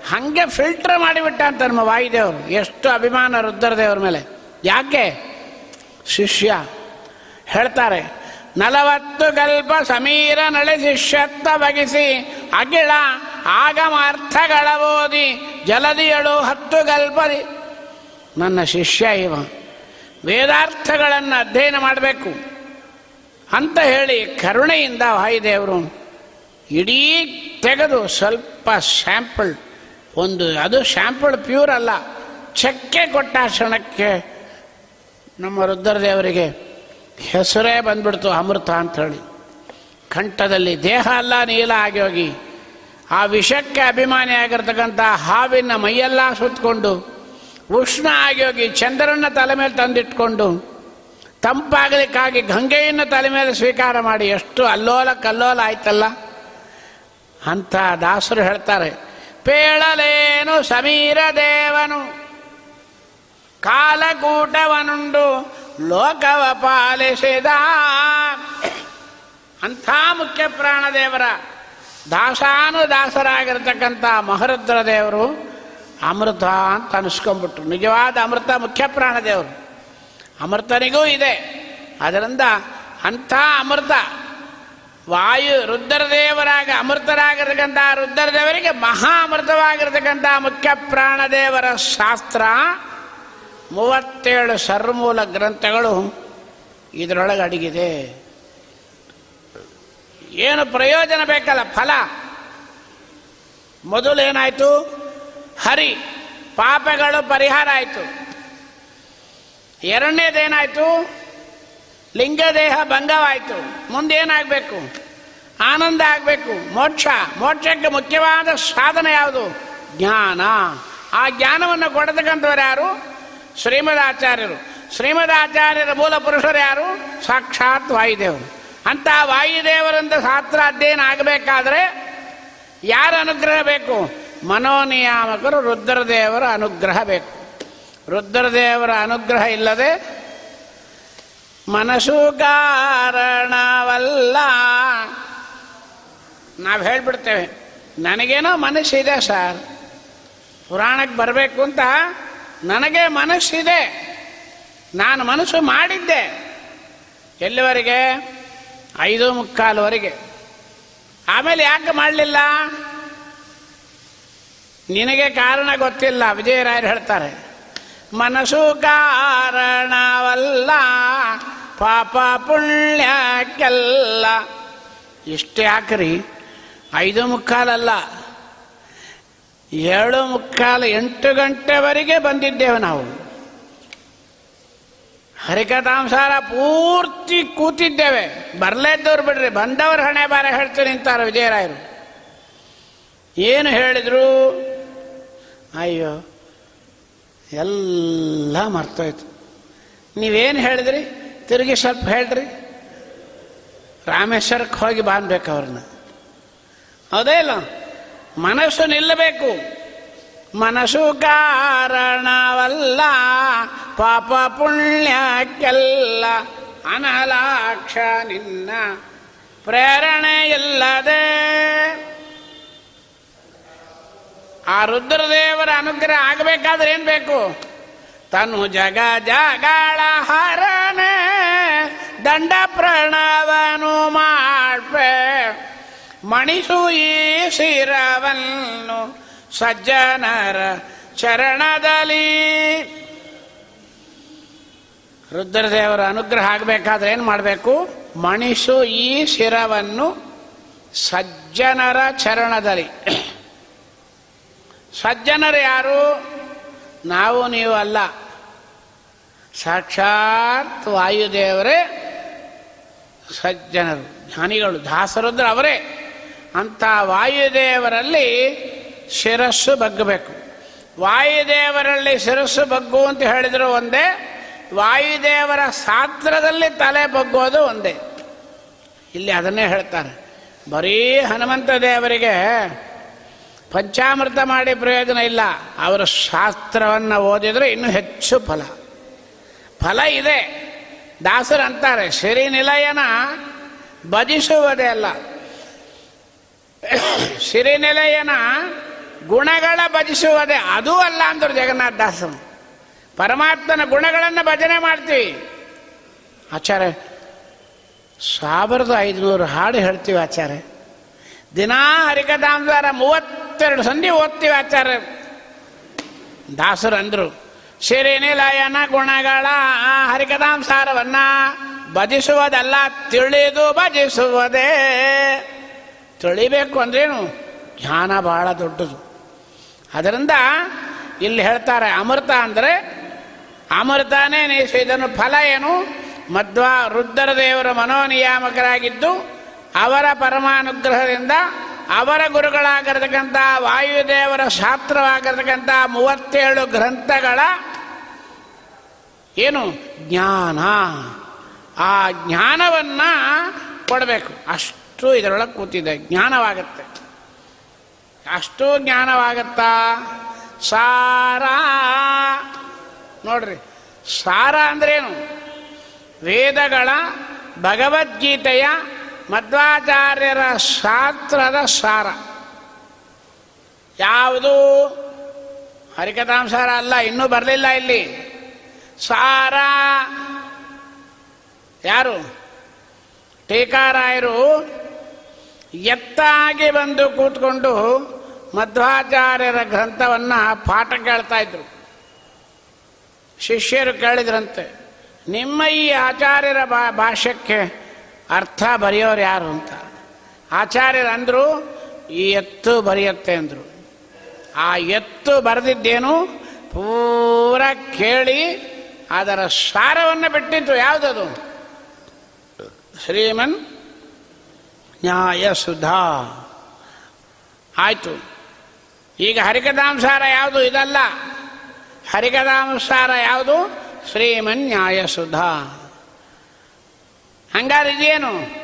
ಹಾಗೆ ಫಿಲ್ಟರ್ ಮಾಡಿಬಿಟ್ಟ ಅಂತ ನಮ್ಮ ವಾಯುದೇವರು, ಎಷ್ಟು ಅಭಿಮಾನ ರುದ್ರದೇವ್ರ ಮೇಲೆ. ಯಾಕೆ? ಶಿಷ್ಯ ಹೇಳ್ತಾರೆ, ನಲವತ್ತು ಗಲ್ಪ ಸಮೀರ ನಳೆ ಶಿಷ್ಯತ್ತ ಬಗಿಸಿ ಅಗಿಳ ಆಗಮ ಅರ್ಥಗಳ ಓದಿ ಜಲದಿಯಳು ಹತ್ತು ಗಲ್ಪದಿ ನನ್ನ ಶಿಷ್ಯ ಇವ. ವೇದಾರ್ಥಗಳನ್ನು ಅಧ್ಯಯನ ಮಾಡಬೇಕು ಅಂತ ಹೇಳಿ ಕರುಣೆಯಿಂದ ವಾಯುದೇವರು ಇಡೀ ತೆಗೆದು ಸ್ವಲ್ಪ ಶ್ಯಾಂಪಲ್ ಒಂದು, ಅದು ಶ್ಯಾಂಪಲ್ ಪ್ಯೂರ್ ಅಲ್ಲ, ಚಕ್ಕೆ ಕೊಟ್ಟ ಕ್ಷಣಕ್ಕೆ ನಮ್ಮ ರುದ್ರದೇವರಿಗೆ ಹೆಸರೇ ಬಂದ್ಬಿಡ್ತು ಅಮೃತ ಅಂಥೇಳಿ. ಕಂಠದಲ್ಲಿ ದೇಹ ಅಲ್ಲ ನೀಲ ಆಗಿ ಹೋಗಿ, ಆ ವಿಷಕ್ಕೆ ಅಭಿಮಾನಿ ಆಗಿರ್ತಕ್ಕಂಥ ಹಾವಿನ ಮೈಯೆಲ್ಲ ಸುತ್ತಕೊಂಡು ಉಷ್ಣ ಆಗಿ ಹೋಗಿ ಚಂದ್ರನ ತಲೆ ಮೇಲೆ ತಂದಿಟ್ಕೊಂಡು ತಂಪಾಗಲಿಕ್ಕಾಗಿ ಗಂಗೆಯನ್ನು ತಲೆ ಮೇಲೆ ಸ್ವೀಕಾರ ಮಾಡಿ ಎಷ್ಟು ಅಲ್ಲೋಲ ಕಲ್ಲೋಲ ಆಯ್ತಲ್ಲ? ಅಂತ ದಾಸರು ಹೇಳ್ತಾರೆ, ಪೇಳಲೇನು ಸಮೀರ ದೇವನು, ಕಾಲಕೂಟವನುಂಡು ಲೋಕವ ಪಾಲಿಸಿದ. ಅಂಥ ಮುಖ್ಯ ಪ್ರಾಣದೇವರ ದಾಸಾನು ದಾಸರಾಗಿರ್ತಕ್ಕಂಥ ಮಹರುದ್ರ ದೇವರು ಅಮೃತ ಅಂತ ಅನಿಸ್ಕೊಂಡ್ಬಿಟ್ರು. ನಿಜವಾದ ಅಮೃತ ಮುಖ್ಯ ಪ್ರಾಣದೇವರು ಅಮೃತನಿಗೂ ಇದೆ. ಅದರಿಂದ ಅಂಥ ಅಮೃತ ವಾಯು ರುದ್ರದೇವರಾಗ ಅಮೃತರಾಗಿರ್ತಕ್ಕಂಥ ರುದ್ರದೇವರಿಗೆ ಮಹಾ ಅಮೃತವಾಗಿರ್ತಕ್ಕಂಥ ಮುಖ್ಯ ಪ್ರಾಣದೇವರ ಶಾಸ್ತ್ರ ಮೂವತ್ತೇಳು ಸರ್ಮೂಲ ಗ್ರಂಥಗಳು ಇದರೊಳಗೆ ಅಡಗಿದೆ. ಏನು ಪ್ರಯೋಜನ ಬೇಕಲ್ಲ? ಫಲ. ಮೊದಲೇನಾಯಿತು? ಹರಿ, ಪಾಪಗಳು ಪರಿಹಾರ ಆಯಿತು. ಎರಡನೇದೇನಾಯಿತು? ಲಿಂಗದೇಹ ಭಂಗವಾಯಿತು. ಮುಂದೇನಾಗಬೇಕು? ಆನಂದ ಆಗಬೇಕು. ಮೋಕ್ಷ. ಮೋಕ್ಷಕ್ಕೆ ಮುಖ್ಯವಾದ ಸಾಧನ ಯಾವುದು? ಜ್ಞಾನ. ಆ ಜ್ಞಾನವನ್ನು ಕೊಡತಕ್ಕಂಥವ್ರು ಯಾರು? ಶ್ರೀಮದಾಚಾರ್ಯರು. ಶ್ರೀಮದಾಚಾರ್ಯರ ಮೂಲ ಪುರುಷರು ಯಾರು? ಸಾಕ್ಷಾತ್ ವಾಯುದೇವರು. ಅಂತ ವಾಯುದೇವರಿಂದ ಶಾಸ್ತ್ರ ಅಧ್ಯಯನ ಆಗಬೇಕಾದ್ರೆ ಯಾರ ಅನುಗ್ರಹ ಬೇಕು? ಮನೋನಿಯಾಮಕರು ರುದ್ರದೇವರ ಅನುಗ್ರಹ ಬೇಕು. ರುದ್ರದೇವರ ಅನುಗ್ರಹ ಇಲ್ಲದೆ ಮನಸ್ಸು ಕಾರಣವಲ್ಲ. ನಾವು ಹೇಳ್ಬಿಡ್ತೇವೆ, ನನಗೇನೋ ಮನಸ್ಸಿದೆ ಸರ್. ಪುರಾಣಕ್ಕೆ ಬರಬೇಕು ಅಂತ ನನಗೆ ಮನಸ್ಸಿದೆ ನಾನು ಮನಸ್ಸು ಮಾಡಿದ್ದೆ. ಎಲ್ಲಿವರೆಗೆ? ಐದು ಮುಕ್ಕಾಲುವರೆಗೆ. ಆಮೇಲೆ ಯಾಕೆ ಮಾಡಲಿಲ್ಲ? ನಿನಗೆ ಕಾರಣ ಗೊತ್ತಿಲ್ಲ, ವಿಜಯರಾಯರು ಹೇಳ್ತಾರೆ. ಮನಸ್ಸು ಕಾರಣವಲ್ಲ, ಪಾಪ ಪುಣ್ಯಕ್ಕೆಲ್ಲ. ಇಷ್ಟೇ ಹಾಕ್ರಿ ಐದು ಮುಕ್ಕಾಲಲ್ಲ. ಏಳು ಮುಕ್ಕಾಲು ಎಂಟು ಗಂಟೆವರೆಗೆ ಬಂದಿದ್ದೇವೆ ನಾವು. ಹರಿಕಥಾಂಸಾರ ಪೂರ್ತಿ ಕೂತಿದ್ದೇವೆ. ಬರಲೇದ್ದವ್ರು ಬಿಡ್ರಿ, ಬಂದವರು ಹಣೆ ಬಾರ ಹೇಳ್ತೀನಿ ನಿಂತಾರೆ ವಿಜಯರಾಯರು. ಏನು ಹೇಳಿದ್ರು? ಅಯ್ಯೋ, ಎಲ್ಲ ಮರ್ತೋಯ್ತು. ನೀವೇನು ಹೇಳಿದ್ರಿ? ತಿರುಗಿ ಸ್ವಲ್ಪ ಹೇಳ್ರಿ. ರಾಮೇಶ್ವರಕ್ಕೆ ಹೋಗಿ ಬಾನ್ಬೇಕು ಅವ್ರನ್ನ. ಅದೇ ಇಲ್ಲ? ಮನಸ್ಸು ನಿಲ್ಲಬೇಕು. ಮನಸ್ಸು ಕಾರಣವಲ್ಲ, ಪಾಪ ಪುಣ್ಯಕ್ಕೆಲ್ಲ ಅನಲಾಕ್ಷ ನಿನ್ನ ಪ್ರೇರಣೆ ಇಲ್ಲದೆ ಆ ರುದ್ರದೇವರ ಅನುಗ್ರಹ ಆಗಬೇಕಾದ್ರೆ ಏನು ಬೇಕು? ತನು ಜಗ ಜಗಳ ಹರನೆ ದಂಡ ಪ್ರಣವನು ಮಾಡ್ಪೆ. ಮಣಿಸು ಈ ಶಿರವನ್ನು ಸಜ್ಜನರ ಚರಣದಲ್ಲಿ. ರುದ್ರದೇವರ ಅನುಗ್ರಹ ಆಗಬೇಕಾದ್ರೆ ಏನು ಮಾಡಬೇಕು? ಮಣಿಸು ಈ ಶಿರವನ್ನು ಸಜ್ಜನರ ಚರಣದಲ್ಲಿ. ಸಜ್ಜನರು ಯಾರು? ನಾವು ನೀವು ಅಲ್ಲ. ಸಾಕ್ಷಾತ್ ವಾಯುದೇವರೇ ಸಜ್ಜನರು, ಜ್ಞಾನಿಗಳು, ದಾಸರುದ್ರ ಅವರೇ. ಅಂಥ ವಾಯುದೇವರಲ್ಲಿ ಶಿರಸ್ಸು ಬಗ್ಗಬೇಕು. ವಾಯುದೇವರಲ್ಲಿ ಶಿರಸ್ಸು ಬಗ್ಗು ಅಂತ ಹೇಳಿದ್ರು ಒಂದೇ, ವಾಯುದೇವರ ಶಾಸ್ತ್ರದಲ್ಲಿ ತಲೆ ಬಗ್ಗೋದು ಒಂದೇ. ಇಲ್ಲಿ ಅದನ್ನೇ ಹೇಳ್ತಾರೆ. ಬರೀ ಹನುಮಂತ ದೇವರಿಗೆ ಪಂಚಾಮೃತ ಮಾಡಿ ಪ್ರಯೋಜನ ಇಲ್ಲ. ಅವರ ಶಾಸ್ತ್ರವನ್ನು ಓದಿದರೆ ಇನ್ನೂ ಹೆಚ್ಚು ಫಲ. ಫಲ ಇದೆ. ದಾಸರು ಅಂತಾರೆ ಶ್ರೀನಿಲಯನ ಭಜಿಸುವುದೇ ಅಲ್ಲ. ಶ್ರೀನಿಲಯನ ಗುಣಗಳ ಭಜಿಸುವುದೇ. ಅದೂ ಅಲ್ಲ, ಅಂದರು ಜಗನ್ನಾಥ ದಾಸರು. ಪರಮಾತ್ಮನ ಗುಣಗಳನ್ನು ಭಜನೆ ಮಾಡ್ತೀವಿ. ಆಚಾರ್ಯ ಸಾವಿರದ ಐದುನೂರು ಹಾಡು ಹೇಳ್ತೀವಿ ಆಚಾರ್ಯ. ದಿನಾ ಹರಿಕಥಾಂಸಾರ ಮೂವತ್ತೆರಡು ಸಂಧಿ ಓದ್ತೀವಿ ಆಚಾರ ದಾಸರು ಅಂದರು ಸಿರಿನಿಲಯನ ಗುಣಗಳ ಹರಿಕಥಾಂಸಾರವನ್ನ ಭಜಿಸುವುದಲ್ಲ, ತಿಳಿದು ಭಜಿಸುವುದೇ. ತಿಳಿಬೇಕು ಅಂದ್ರೇನು? ಜ್ಞಾನ ಬಹಳ ದೊಡ್ಡದು. ಅದರಿಂದ ಇಲ್ಲಿ ಹೇಳ್ತಾರೆ, ಅಮೃತ ಅಂದರೆ, ಅಮೃತನೇ ನೀಸು ಇದನ್ನು ಫಲ ಏನು? ಮಧ್ವ ರುದ್ರ ದೇವರ ಮನೋನಿಯಾಮಕರಾಗಿದ್ದು ಅವರ ಪರಮಾನುಗ್ರಹದಿಂದ ಅವರ ಗುರುಗಳಾಗಿರ್ತಕ್ಕಂಥ ವಾಯುದೇವರ ಶಾಸ್ತ್ರವಾಗಿರ್ತಕ್ಕಂಥ ಮೂವತ್ತೇಳು ಗ್ರಂಥಗಳ ಏನು ಜ್ಞಾನ. ಆ ಜ್ಞಾನವನ್ನು ಕೊಡಬೇಕು. ಅಷ್ಟು ಇದರೊಳಗೆ ಕೂತಿದೆ. ಜ್ಞಾನವಾಗತ್ತೆ. ಅಷ್ಟು ಜ್ಞಾನವಾಗತ್ತಾ? ಸಾರ. ನೋಡ್ರಿ. ಸಾರ ಅಂದ್ರೇನು? ವೇದಗಳ ಭಗವದ್ಗೀತೆಯ ಮಧ್ವಾಚಾರ್ಯರ ಶಾಸ್ತ್ರದ ಸಾರ. ಯಾವುದು? ಹರಿಕಥಾಂಸಾರ ಅಲ್ಲ, ಇನ್ನೂ ಬರಲಿಲ್ಲ ಇಲ್ಲಿ. ಸಾರ. ಯಾರು? ಟೀಕಾರಾಯರು ಎತ್ತಾಗಿ ಬಂದು ಕೂತ್ಕೊಂಡು ಮಧ್ವಾಚಾರ್ಯರ ಗ್ರಂಥವನ್ನು ಪಾಠ ಕೇಳ್ತಾ ಇದ್ರು. ಶಿಷ್ಯರು ಕೇಳಿದ್ರಂತೆ, ನಿಮ್ಮ ಈ ಆಚಾರ್ಯರ ಬಾ ಭಾಷ್ಯಕ್ಕೆ ಅರ್ಥ ಬರೆಯೋರು ಯಾರು ಅಂತ. ಆಚಾರ್ಯರು ಅಂದರು, ಈ ಎತ್ತು ಬರೆಯುತ್ತೆ ಅಂದರು. ಆ ಎತ್ತು ಬರೆದಿದ್ದೇನು ಪೂರ ಕೇಳಿ ಅದರ ಸಾರವನ್ನು ಬಿಟ್ಟಿತ್ತು. ಯಾವುದದು? ಶ್ರೀಮನ್ ನ್ಯಾಯ ಸುಧಾ. ಆಯಿತು. ಈಗ ಹರಿಕದಾಂಸಾರ ಯಾವುದು? ಇದಲ್ಲ. ಹರಿಕದಾಂಸಾರ ಯಾವುದು? ಶ್ರೀಮನ್ ನ್ಯಾಯ ಸುಧಾ. ಹಂಗಾರೆ ಇದೇನು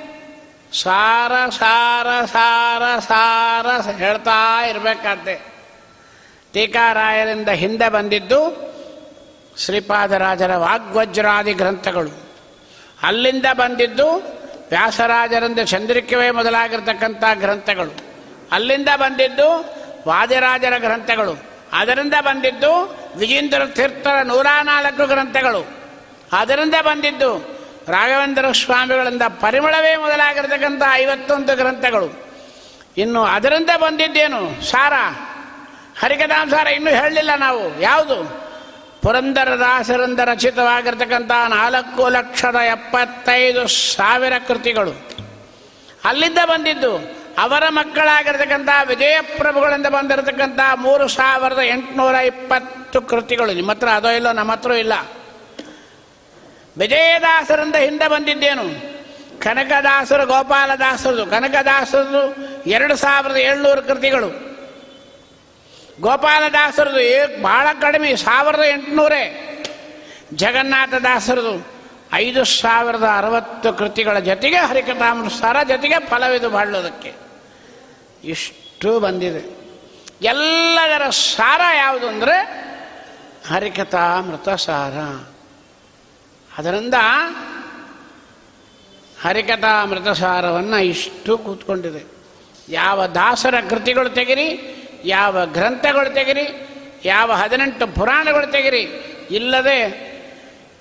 ಸಾರ ಸಾರ ಸಾರ ಸಾರ ಹೇಳ್ತಾ ಇರಬೇಕಾದ್ದೆ ಟೀಕಾರಾಯರಿಂದ ಹಿಂದೆ ಬಂದಿದ್ದು ಶ್ರೀಪಾದರಾಜರ ವಾಗ್ವಜ್ರಾದಿ ಗ್ರಂಥಗಳು. ಅಲ್ಲಿಂದ ಬಂದಿದ್ದು ವ್ಯಾಸರಾಜರಿಂದ ಚಂದ್ರಿಕವೇ ಮೊದಲಾಗಿರ್ತಕ್ಕಂಥ ಗ್ರಂಥಗಳು. ಅಲ್ಲಿಂದ ಬಂದಿದ್ದು ವಾದಿರಾಜರ ಗ್ರಂಥಗಳು. ಅದರಿಂದ ಬಂದಿದ್ದು ವಿಜೇಂದ್ರ ತೀರ್ಥರ ನೂರ ನಾಲ್ಕು ಗ್ರಂಥಗಳು. ಅದರಿಂದ ಬಂದಿದ್ದು ರಾಘವೇಂದ್ರ ಸ್ವಾಮಿಗಳಿಂದ ಪರಿಮಳವೇ ಮೊದಲಾಗಿರ್ತಕ್ಕಂಥ ಐವತ್ತೊಂದು ಗ್ರಂಥಗಳು. ಇನ್ನು ಅದರಿಂದ ಬಂದಿದ್ದೇನು? ಸಾರ. ಹರಿಕಥಾಂಸಾರ ಇನ್ನೂ ಹೇಳಲಿಲ್ಲ ನಾವು. ಯಾವುದು? ಪುರಂದರದಾಸರಿಂದ ರಚಿತವಾಗಿರ್ತಕ್ಕಂಥ ನಾಲ್ಕು ಲಕ್ಷದ ಎಪ್ಪತ್ತೈದು ಸಾವಿರ ಕೃತಿಗಳು. ಅಲ್ಲಿಂದ ಬಂದಿದ್ದು, ಅವರ ಮಕ್ಕಳಾಗಿರ್ತಕ್ಕಂಥ ವಿಜಯಪ್ರಭುಗಳಿಂದ ಬಂದಿರತಕ್ಕಂಥ ಮೂರು ಸಾವಿರದ ಎಂಟುನೂರ ಇಪ್ಪತ್ತು ಕೃತಿಗಳು. ನಿಮ್ಮ ಹತ್ರ ಅದೋ ಇಲ್ಲೋ ನಮ್ಮ ಹತ್ರ ಇಲ್ಲ. ವಿಜಯದಾಸರಿಂದ ಹಿಂದೆ ಬಂದಿದ್ದೇನು. ಕನಕದಾಸರು, ಗೋಪಾಲದಾಸರದು. ಕನಕದಾಸರದು ಎರಡು ಸಾವಿರದ ಏಳ್ನೂರು ಕೃತಿಗಳು. ಗೋಪಾಲದಾಸರದು ಬಹಳ ಕಡಿಮೆ, ಸಾವಿರದ ಎಂಟುನೂರೇ. ಜಗನ್ನಾಥದಾಸರದು ಐದು ಸಾವಿರದ ಅರವತ್ತು ಕೃತಿಗಳ ಜೊತೆಗೆ ಹರಿಕಥಾಮೃತಸಾರ ಜೊತೆಗೆ ಫಲವಿದು ಬಾಳೋದಕ್ಕೆ. ಇಷ್ಟು ಬಂದಿದೆ. ಎಲ್ಲದರ ಸಾರ ಯಾವುದು ಅಂದರೆ ಹರಿಕಥಾಮೃತ ಸಾರ ಅದರಿಂದ ಹರಿಕಥಾಮೃತ ಸಾರವನ್ನು ಇಷ್ಟು ಕೂತ್ಕೊಂಡಿದೆ. ಯಾವ ದಾಸರ ಕೃತಿಗಳು ತೆಗಿರಿ, ಯಾವ ಗ್ರಂಥಗಳು ತೆಗಿರಿ, ಯಾವ ಹದಿನೆಂಟು ಪುರಾಣಗಳು ತೆಗಿರಿ, ಇಲ್ಲದೆ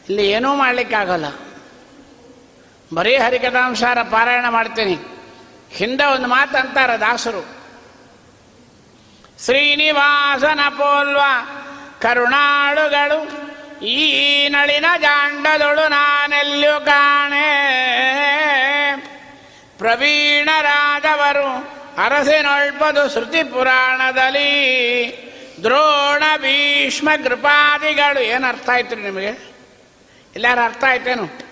ಇಲ್ಲಿ ಏನೂ ಮಾಡಲಿಕ್ಕಾಗಲ್ಲ. ಬರೀ ಹರಿಕಥಾಂಸಾರ ಪಾರಾಯಣ ಮಾಡ್ತೀನಿ. ಹಿಂದೆ ಒಂದು ಮಾತು ಅಂತಾರೆ ದಾಸರು. ಶ್ರೀನಿವಾಸನ ಪೋಲ್ವ ಕರುಣಾಳುಗಳು ಈ ನಳಿನ ಜಾಂಡದೊಳು ನಾನೆಲ್ಲೂ ಕಾಣೆ. ಪ್ರವೀಣರಾದವರು ಅರಸಿನೊಳ್ಪದು ಶ್ರುತಿ ಪುರಾಣದಲ್ಲಿ ದ್ರೋಣ ಭೀಷ್ಮ ಕೃಪಾದಿಗಳು. ಏನು ಅರ್ಥ ಆಯ್ತು ನಿಮಗೆ? ಎಲ್ಲಾರು ಅರ್ಥ ಆಯ್ತೇನು?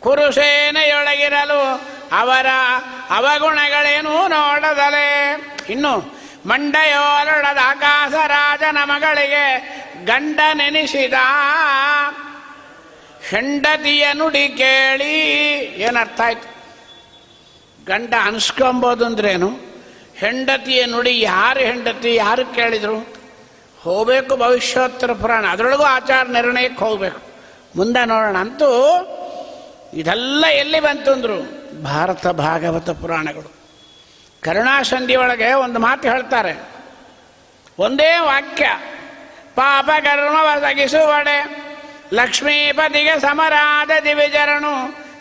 ಕುರುಸೇನೆಯೊಳಗಿರಲು ಅವರ ಅವಗುಣಗಳೇನೂ ನೋಡದಲೆ. ಇನ್ನು ಮಂಡಯೋಲೊಳದ ಆಕಾಶ ರಾಜನ ಮಗಳಿಗೆ ಗಂಡ ನೆನೆಸಿದ. ಹೆಂಡತಿಯ ನುಡಿ ಕೇಳಿ ಏನರ್ಥ ಆಯ್ತು? ಗಂಡ ಅನ್ಸ್ಕೊಂಬೋದು ಅಂದ್ರೇನು ಹೆಂಡತಿಯ ನುಡಿ ಯಾರು ಹೆಂಡತಿ ಯಾರು ಕೇಳಿದ್ರು? ಹೋಗಬೇಕು ಭವಿಷ್ಯೋತ್ತರ ಪುರಾಣ, ಅದರೊಳಗೂ ಆಚಾರ ನಿರ್ಣಯಕ್ಕೆ ಹೋಗಬೇಕು. ಮುಂದೆ ನೋಡೋಣ ಅಂತೂ ಇದೆಲ್ಲ ಎಲ್ಲಿ ಬಂತು ಅಂದರು ಭಾರತ ಭಾಗವತ ಪುರಾಣಗಳು. ಕರುಣಾಸಂಧಿ ಒಳಗೆ ಒಂದು ಮಾತು ಹೇಳ್ತಾರೆ. ಒಂದೇ ವಾಕ್ಯ, ಪಾಪ ಕರ್ಮ ಒದಗಿಸುವಡೆ, ಲಕ್ಷ್ಮೀಪತಿಗೆ ಸಮರಾದ ದಿವಿಜರಣು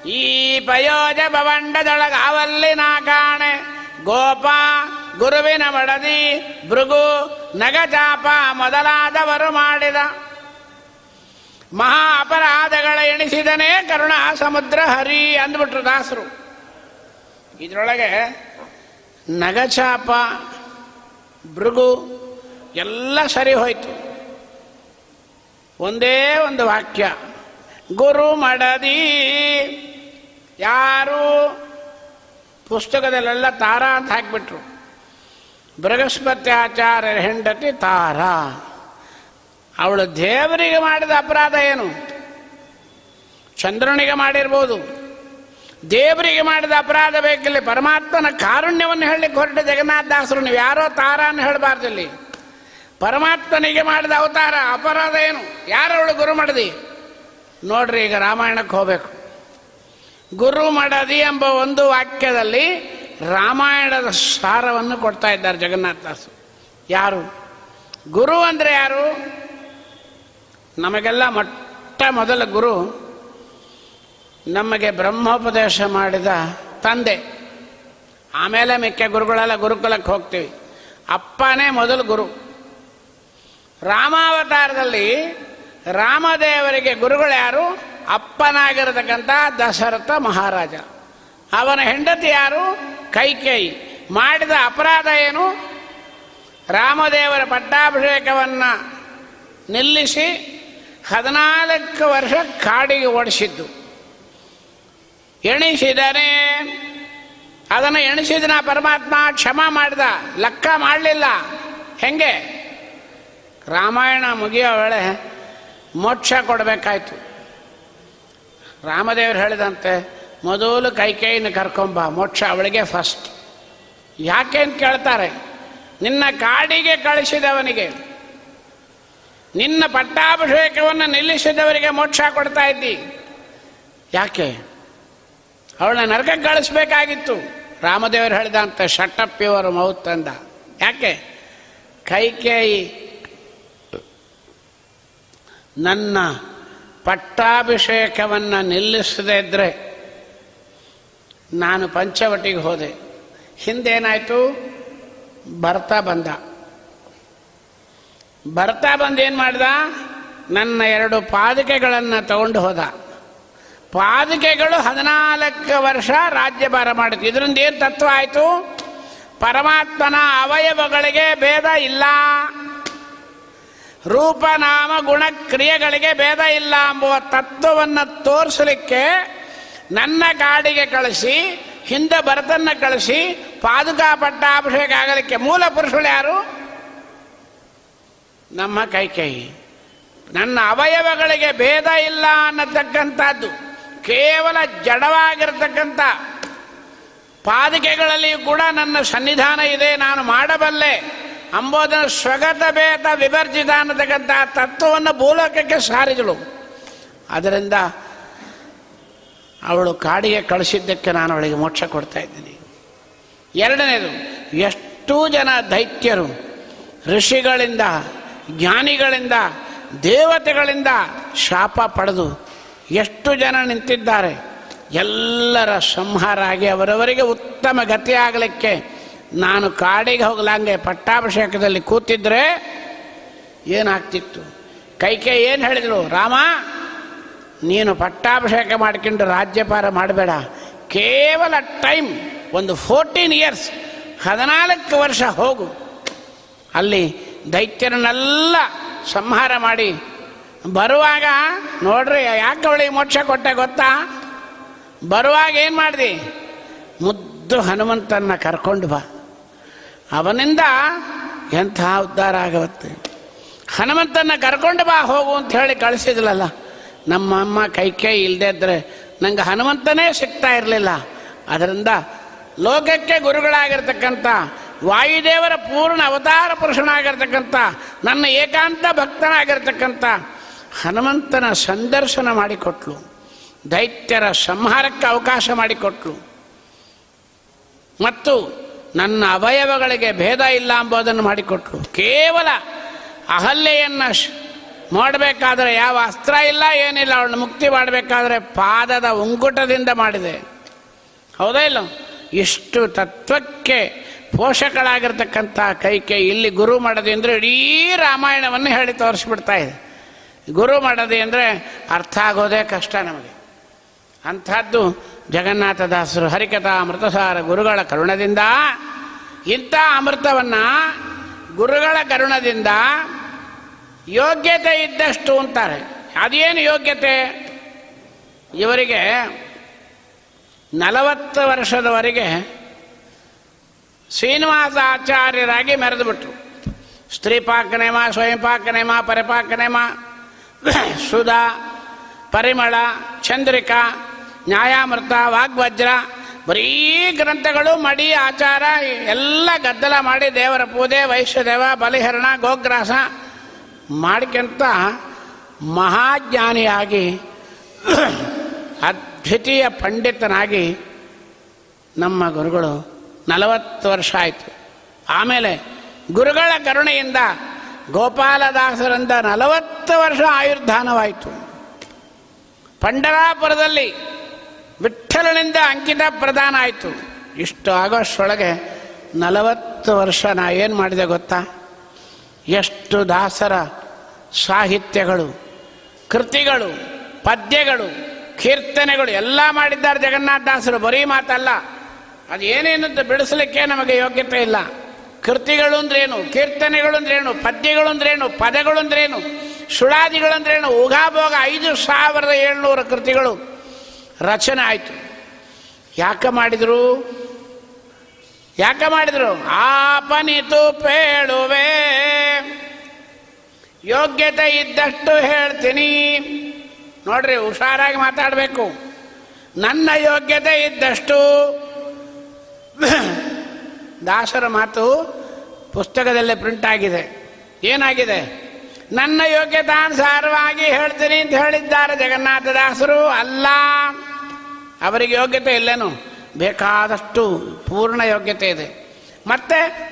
ಈ ಪಯೋಜ ಭವಂಡದೊಳಗಾವಲ್ಲಿ ನಾ ಕಾಣೆ. ಗೋಪ, ಗುರುವಿನ ಮಡದಿ ಭೃಗು ನಗಚಾಪ ಮೊದಲಾದವರು ಮಾಡಿದ. ಮಹಾ ಅಪರಾಧಗಳ ಎಣಿಸಿದನೇ ಕರುಣಾ ಸಮುದ್ರ ಹರಿ ಅಂದ್ಬಿಟ್ರು ದಾಸರು. ಇದರೊಳಗೆ ನಗಚಾಪ, ಭೃಗು, ಎಲ್ಲ ಸರಿ ಹೋಯ್ತು. ಒಂದೇ ಒಂದು ವಾಕ್ಯ, ಗುರು ಮಡದಿ. ಯಾರು? ಪುಸ್ತಕದಲ್ಲೆಲ್ಲ ತಾರ ಅಂತ ಹಾಕಿಬಿಟ್ರು. ಬೃಹಸ್ಪತಿ ಆಚಾರ್ಯರ ಹೆಂಡತಿ ತಾರ. ಅವಳು ದೇವರಿಗೆ ಮಾಡಿದ ಅಪರಾಧ ಏನು? ಚಂದ್ರನಿಗೆ ಮಾಡಿರ್ಬೋದು. ದೇವರಿಗೆ ಮಾಡಿದ ಅಪರಾಧ ಬೇಕಿಲ್ಲ. ಪರಮಾತ್ಮನ ಕಾರುಣ್ಯವನ್ನು ಹೇಳಲಿಕ್ಕೆ ಹೊರಟ ಜಗನ್ನಾಥ ದಾಸರು, ನೀವು ಯಾರೋ ತಾರ ಅಂತ ಹೇಳಬಾರ್ದಲ್ಲಿ ಪರಮಾತ್ಮನಿಗೆ ಮಾಡಿದ ಅವತಾರ, ಅಪರಾಧ ಏನು? ಯಾರವಳು ಗುರು ಮಾಡದಿ? ನೋಡ್ರಿ, ಈಗ ರಾಮಾಯಣಕ್ಕೆ ಹೋಗಬೇಕು. ಗುರು ಮಾಡದಿ ಎಂಬ ಒಂದು ವಾಕ್ಯದಲ್ಲಿ ರಾಮಾಯಣದ ಸಾರವನ್ನು ಕೊಡ್ತಾ ಇದ್ದಾರೆ ಜಗನ್ನಾಥ ದಾಸರು. ಯಾರು? ಗುರು ಅಂದರೆ ಯಾರು? ನಮಗೆಲ್ಲ ಮೊಟ್ಟ ಮೊದಲ ಗುರು ನಮಗೆ ಬ್ರಹ್ಮೋಪದೇಶ ಮಾಡಿದ ತಂದೆ. ಆಮೇಲೆ ಮಿಕ್ಕ ಗುರುಗಳೆಲ್ಲ ಗುರುಕುಲಕ್ಕೆ ಹೋಗ್ತೀವಿ. ಅಪ್ಪನೇ ಮೊದಲು ಗುರು. ರಾಮಾವತಾರದಲ್ಲಿ ರಾಮದೇವರಿಗೆ ಗುರುಗಳು ಯಾರು? ಅಪ್ಪನಾಗಿರತಕ್ಕಂಥ ದಶರಥ ಮಹಾರಾಜ. ಅವನ ಹೆಂಡತಿ ಯಾರು? ಕೈಕೇಯಿ. ಮಾಡಿದ ಅಪರಾಧ ಏನು? ರಾಮದೇವರ ಪಟ್ಟಾಭಿಷೇಕವನ್ನು ನಿಲ್ಲಿಸಿ ಹದಿನಾಲ್ಕು ವರ್ಷ ಕಾಡಿಗೆ ಓಡಿಸಿದ್ದು. ಎಣಿಸಿದನೇ ಅದನ್ನು ಎಣಿಸಿದನ ಪರಮಾತ್ಮ ಕ್ಷಮ ಮಾಡಿದ, ಲೆಕ್ಕ ಮಾಡಲಿಲ್ಲ. ಹೆಂಗೆ? ರಾಮಾಯಣ ಮುಗಿಯೋ ವೇಳೆ ಮೋಕ್ಷ ಕೊಡಬೇಕಾಯ್ತು. ರಾಮದೇವರು ಹೇಳಿದಂತೆ, ಮೊದಲು ಕೈಕೇಯಿನ ಕರ್ಕೊಂಬ, ಮೋಕ್ಷ ಅವಳಿಗೆ ಫಸ್ಟ್ ಯಾಕೆ ಅಂತ ಕೇಳ್ತಾರೆ? ನಿನ್ನ ಕಾಡಿಗೆ ಕಳಿಸಿದವನಿಗೆ. ನಿನ್ನ ಪಟ್ಟಾಭಿಷೇಕವನ್ನು ನಿಲ್ಲಿಸಿದವರಿಗೆ ಮೋಕ್ಷ ಕೊಡ್ತಾ ಇದ್ದಿ. ಯಾಕೆ? ಅವಳನ್ನ ನರಕ ಕಳಿಸ್ಬೇಕಾಗಿತ್ತು ರಾಮದೇವರು ಹೇಳಿದಂತೆ ಶಟಪ್ ಯುವರ್ ಮೌತ್ ಅಂದ. ಯಾಕೆ? ಕೈಕೇಯಿ ನನ್ನ ಪಟ್ಟಾಭಿಷೇಕವನ್ನು ನಿಲ್ಲಿಸದೇ ಇದ್ರೆ ನಾನು ಪಂಚವಟಿಗೆ ಹೋದೆ. ಹಿಂದೇನಾಯಿತು? ಬರ್ತಾ ಬಂದ. ಬರ್ತಾ ಬಂದು ಏನು ಮಾಡ್ದ? ನನ್ನ ಎರಡು ಪಾದಕೆಗಳನ್ನು ತಗೊಂಡು ಹೋದ. ಪಾದುಕೆಗಳು ಹದಿನಾಲ್ಕು ವರ್ಷ ರಾಜ್ಯಭಾರ ಮಾಡಿತು ಇದರಿಂದ ಏನು ತತ್ವ ಆಯಿತು? ಪರಮಾತ್ಮನ ಅವಯವಗಳಿಗೆ ಭೇದ ಇಲ್ಲ. ರೂಪನಾಮ ಗುಣ ಕ್ರಿಯೆಗಳಿಗೆ ಭೇದ ಇಲ್ಲ ಎಂಬುವ ತತ್ವವನ್ನು ತೋರಿಸಲಿಕ್ಕೆ ನನ್ನ ಕಾಡಿಗೆ ಕಳಿಸಿ, ಹಿಂದೆ ಭರತನ್ನು ಕಳಿಸಿ, ಪಾದುಕಾ ಪಟ್ಟಾಭಿಷೇಕ ಆಗಲಿಕ್ಕೆ ಮೂಲ ಪುರುಷರು ಯಾರು? ನಮ್ಮ ಕೈಕೈ. ನನ್ನ ಅವಯವಗಳಿಗೆ ಭೇದ ಇಲ್ಲ ಅನ್ನತಕ್ಕಂಥದ್ದು. ಕೇವಲ ಜಡವಾಗಿರ್ತಕ್ಕಂಥ ಪಾದಿಕೆಗಳಲ್ಲಿಯೂ ಕೂಡ ನನ್ನ ಸನ್ನಿಧಾನ ಇದೆ, ನಾನು ಮಾಡಬಲ್ಲೆ. ಅಂಬೋದನ್ನು ಸ್ವಗತ ಭೇದ ವಿವರ್ಜಿತ ಅನ್ನತಕ್ಕಂಥ ತತ್ವವನ್ನು ಭೂಲೋಕಕ್ಕೆ ಸಾರಿದಳು. ಅದರಿಂದ ಅವಳು ಕಾಡಿಗೆ ಕಳಿಸಿದ್ದಕ್ಕೆ ನಾನು ಅವಳಿಗೆ ಮೋಕ್ಷ ಕೊಡ್ತಾ ಇದ್ದೀನಿ. ಎರಡನೇದು, ಎಷ್ಟೋ ಜನ ದೈತ್ಯರು, ಋಷಿಗಳಿಂದ, ಜ್ಞಾನಿಗಳಿಂದ, ದೇವತೆಗಳಿಂದ ಶಾಪ ಪಡೆದು ಎಷ್ಟು ಜನ ನಿಂತಿದ್ದಾರೆ? ಎಲ್ಲರ ಸಂಹಾರ ಆಗಿ ಅವರವರಿಗೆ ಉತ್ತಮ ಗತಿಯಾಗಲಿಕ್ಕೆ ನಾನು ಕಾಡಿಗೆ ಹೋಗ್ಲಂಗೆ ಪಟ್ಟಾಭಿಷೇಕದಲ್ಲಿ ಕೂತಿದ್ರೆ ಏನಾಗ್ತಿತ್ತು? ಕೈಕೆ ಏನು ಹೇಳಿದಳು ರಾಮ, ನೀನು ಪಟ್ಟಾಭಿಷೇಕ ಮಾಡ್ಕೊಂಡು ರಾಜ್ಯಪಾರ ಮಾಡಬೇಡ. ಕೇವಲ ಟೈಮ್, ಒಂದು ಫೋರ್ಟೀನ್ ಇಯರ್ಸ್ ಹದಿನಾಲ್ಕು ವರ್ಷ ಹೋಗು. ಅಲ್ಲಿ ದೈತ್ಯರನ್ನೆಲ್ಲ ಸಂಹಾರ ಮಾಡಿ ಬರುವಾಗ, ನೋಡ್ರಿ, ಯಾಕೆ ಅವಳಿಗೆ ಮೋಕ್ಷ ಕೊಟ್ಟೆ ಗೊತ್ತಾ? ಬರುವಾಗ ಏನು ಮಾಡಿದೆ? ಮುದ್ದು ಹನುಮಂತನ್ನ ಕರ್ಕೊಂಡು ಬಾ. ಅವನಿಂದ ಎಂಥ ಉದ್ಧಾರ ಆಗವತ್ತೆ ಹನುಮಂತನ್ನ ಕರ್ಕೊಂಡು ಬಾ, ಹೋಗು ಅಂತ ಹೇಳಿ ಕಳಿಸಿದ್ಲಲ್ಲ. ನಮ್ಮ ಅಮ್ಮ ಕೈ ಕೈ ಇಲ್ಲದೆ ಇದ್ರೆ ನಂಗೆ ಹನುಮಂತನೇ ಸಿಗ್ತಾ ಇರಲಿಲ್ಲ. ಅದರಿಂದ ಲೋಕಕ್ಕೆ ಗುರುಗಳಾಗಿರ್ತಕ್ಕಂಥ, ವಾಯುದೇವರ ಪೂರ್ಣ ಅವತಾರ ಪುರುಷನಾಗಿರ್ತಕ್ಕಂಥ, ನನ್ನ ಏಕಾಂತ ಭಕ್ತನಾಗಿರ್ತಕ್ಕಂಥ ಹನುಮಂತನ ಸಂದರ್ಶನ ಮಾಡಿಕೊಟ್ಲು. ದೈತ್ಯರ ಸಂಹಾರಕ್ಕೆ ಅವಕಾಶ ಮಾಡಿಕೊಟ್ಲು. ಮತ್ತು ನನ್ನ ಅವಯವಗಳಿಗೆ ಭೇದ ಇಲ್ಲ ಎಂಬುದನ್ನು ಮಾಡಿಕೊಟ್ಲು. ಕೇವಲ ಅಹಲ್ಯೆಯನ್ನು ಮಾಡಬೇಕಾದ್ರೆ ಯಾವ ಅಸ್ತ್ರ ಇಲ್ಲ, ಏನಿಲ್ಲ, ಅವಳನ್ನು ಮುಕ್ತಿ ಮಾಡಬೇಕಾದ್ರೆ ಪಾದದ ಉಂಗುಟದಿಂದ ಮಾಡಿದೆ. ಹೌದಾ ಇಲ್ಲ? ಇಷ್ಟು ತತ್ವಕ್ಕೆ ಪೋಷಕಳಾಗಿರ್ತಕ್ಕಂಥ ಕೈಕೆ ಇಲ್ಲಿ ಗುರು ಮಾಡದೆ ಅಂದರೆ ಇಡೀ ರಾಮಾಯಣವನ್ನು ಹೇಳಿ ತೋರಿಸ್ಬಿಡ್ತಾ ಗುರು ಮಾಡದೆ ಅಂದರೆ ಅರ್ಥ ಆಗೋದೇ ಕಷ್ಟ ನಮಗೆ. ಅಂಥದ್ದು ಜಗನ್ನಾಥದಾಸರು ಹರಿಕಥಾ ಅಮೃತಸಾರ ಗುರುಗಳ ಕರುಣದಿಂದ, ಇಂಥ ಅಮೃತವನ್ನು ಗುರುಗಳ ಕರುಣದಿಂದ ಯೋಗ್ಯತೆ ಇದ್ದಷ್ಟು ಅಂತಾರೆ. ಅದೇನು ಯೋಗ್ಯತೆ? ಇವರಿಗೆ ನಲವತ್ತು ವರ್ಷದವರೆಗೆ ಶ್ರೀನಿವಾಸ ಆಚಾರ್ಯರಾಗಿ ಮೆರೆದುಬಿಟ್ರು ಸ್ತ್ರೀಪಾಕ ನೇಮ ಸ್ವಯಂಪಾಕ ನೇಮ ಪರಿಪಾಕ ನೇಮ ಸುಧಾ, ಪರಿಮಳ, ಚಂದ್ರಿಕಾ, ನ್ಯಾಯಾಮೃತ ವಾಗ್ವಜ್ರ ಬರೀ ಗ್ರಂಥಗಳು, ಮಡಿ, ಆಚಾರ, ಎಲ್ಲ ಗದ್ದಲ ಮಾಡಿ ದೇವರ ಪೂಜೆ, ವೈಶ್ಯದೇವ, ಬಲಿಹರಣ, ಗೋಗ್ರಾಸ ಮಾಡ್ಕೊಂತ ಮಹಾಜ್ಞಾನಿಯಾಗಿ, ಅದ್ವಿತೀಯ ಪಂಡಿತನಾಗಿ ನಮ್ಮ ಗುರುಗಳು ನಲವತ್ತು ವರ್ಷ ಆಯಿತು. ಆಮೇಲೆ ಗುರುಗಳ ಕರುಣೆಯಿಂದ ಗೋಪಾಲದಾಸರಿಂದ ನಲವತ್ತು ವರ್ಷ ಆಯುರ್ಧಾನವಾಯಿತು. ಪಂಡರಾಪುರದಲ್ಲಿ ವಿಠಲನಿಂದ ಅಂಕಿತ ಪ್ರದಾನ ಆಯಿತು. ಇಷ್ಟು ಆಗೋಷ್ಟೊಳಗೆ ನಲವತ್ತು ವರ್ಷ ನಾ ಏನು ಮಾಡಿದೆ ಗೊತ್ತಾ? ಎಷ್ಟು ದಾಸರ ಸಾಹಿತ್ಯಗಳು, ಕೃತಿಗಳು, ಪದ್ಯಗಳು, ಕೀರ್ತನೆಗಳು ಎಲ್ಲ ಮಾಡಿದ್ದಾರೆ ಜಗನ್ನಾಥದಾಸರು ಬರೀ ಮಾತಲ್ಲ ಅದು ಏನೇನಂತ ಬಿಡಿಸಲಿಕ್ಕೆ ನಮಗೆ ಯೋಗ್ಯತೆ ಇಲ್ಲ. ಕೃತಿಗಳು ಅಂದ್ರೇನು ಕೀರ್ತನೆಗಳು ಅಂದ್ರೇನು ಪದ್ಯಗಳು ಅಂದ್ರೇನು ಪದಗಳು ಅಂದ್ರೇನು ಸುಳಾದಿಗಳು ಅಂದ್ರೇನು ಉಗಾಭೋಗ ಐದು ಸಾವಿರದ ಏಳ್ನೂರ ಕೃತಿಗಳು. ರಚನೆ ಆಯಿತು. ಯಾಕೆ ಮಾಡಿದರು? ಯಾಕೆ ಮಾಡಿದರು? ಆಪನಿತು ಪೇಳುವೆ. ಯೋಗ್ಯತೆ ಇದ್ದಷ್ಟು ಹೇಳ್ತೀನಿ. ನೋಡ್ರಿ, ಹುಷಾರಾಗಿ ಮಾತಾಡಬೇಕು. ನನ್ನ ಯೋಗ್ಯತೆ ಇದ್ದಷ್ಟು ದಾಸರ ಮಾತು ಪುಸ್ತಕದಲ್ಲೇ ಪ್ರಿಂಟ್ ಆಗಿದೆ. ಏನಾಗಿದೆ? ನನ್ನ ಯೋಗ್ಯತಾನುಸಾರವಾಗಿ ಹೇಳ್ತೀನಿ ಅಂತ ಹೇಳಿದ್ದಾರೆ ಜಗನ್ನಾಥದಾಸರು ಅಲ್ಲ, ಅವರಿಗೆ ಯೋಗ್ಯತೆ ಇಲ್ಲೇನು? ಬೇಕಾದಷ್ಟು ಪೂರ್ಣ ಯೋಗ್ಯತೆ ಇದೆ. ಮತ್ತೆ,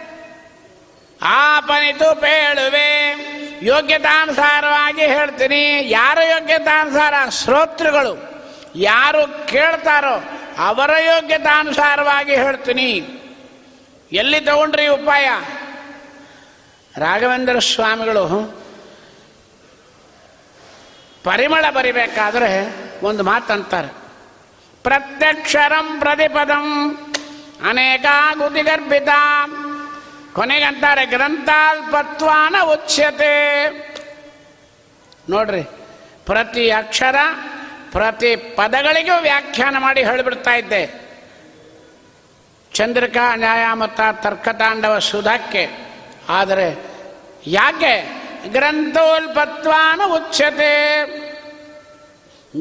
ಆಪನಿತು ಪೇಳುವೆ ಯೋಗ್ಯತಾನುಸಾರವಾಗಿ ಹೇಳ್ತೀನಿ. ಯಾರ ಯೋಗ್ಯತಾನುಸಾರ ಶ್ರೋತೃಗಳು. ಯಾರು ಕೇಳ್ತಾರೋ ಅವರ ಯೋಗ್ಯತಾನುಸಾರವಾಗಿ ಹೇಳ್ತೀನಿ. ಎಲ್ಲಿ ತಗೊಂಡ್ರಿ ಉಪಾಯ? ರಾಘವೇಂದ್ರ ಸ್ವಾಮಿಗಳು ಪರಿಮಳ ಬರಿಬೇಕಾದ್ರೆ ಒಂದು ಮಾತಂತಾರೆ ಪ್ರತ್ಯಕ್ಷರಂ ಪ್ರತಿಪದಂ ಅನೇಕ ಗರ್ಭಿತ. ಕೊನೆಗಂತಾರೆ ಗ್ರಂಥಾಲ್ಪತ್ವಾನ ಉಚ್ಯತೆ. ನೋಡ್ರಿ, ಪ್ರತಿ ಅಕ್ಷರ ಪ್ರತಿ ಪದಗಳಿಗೂ ವ್ಯಾಖ್ಯಾನ ಮಾಡಿ ಹೇಳಿಬಿಡ್ತಾ ಇದ್ದೆ. ಚಂದ್ರಿಕಾ ನ್ಯಾಯಾಮತ ತರ್ಕತಾಂಡವ ಸುಧಕ್ಕೆ ಆದರೆ ಯಾಕೆ ಗ್ರಂಥೋಲ್ಪತ್ವಾನ ಉಚ್ಯತೆ?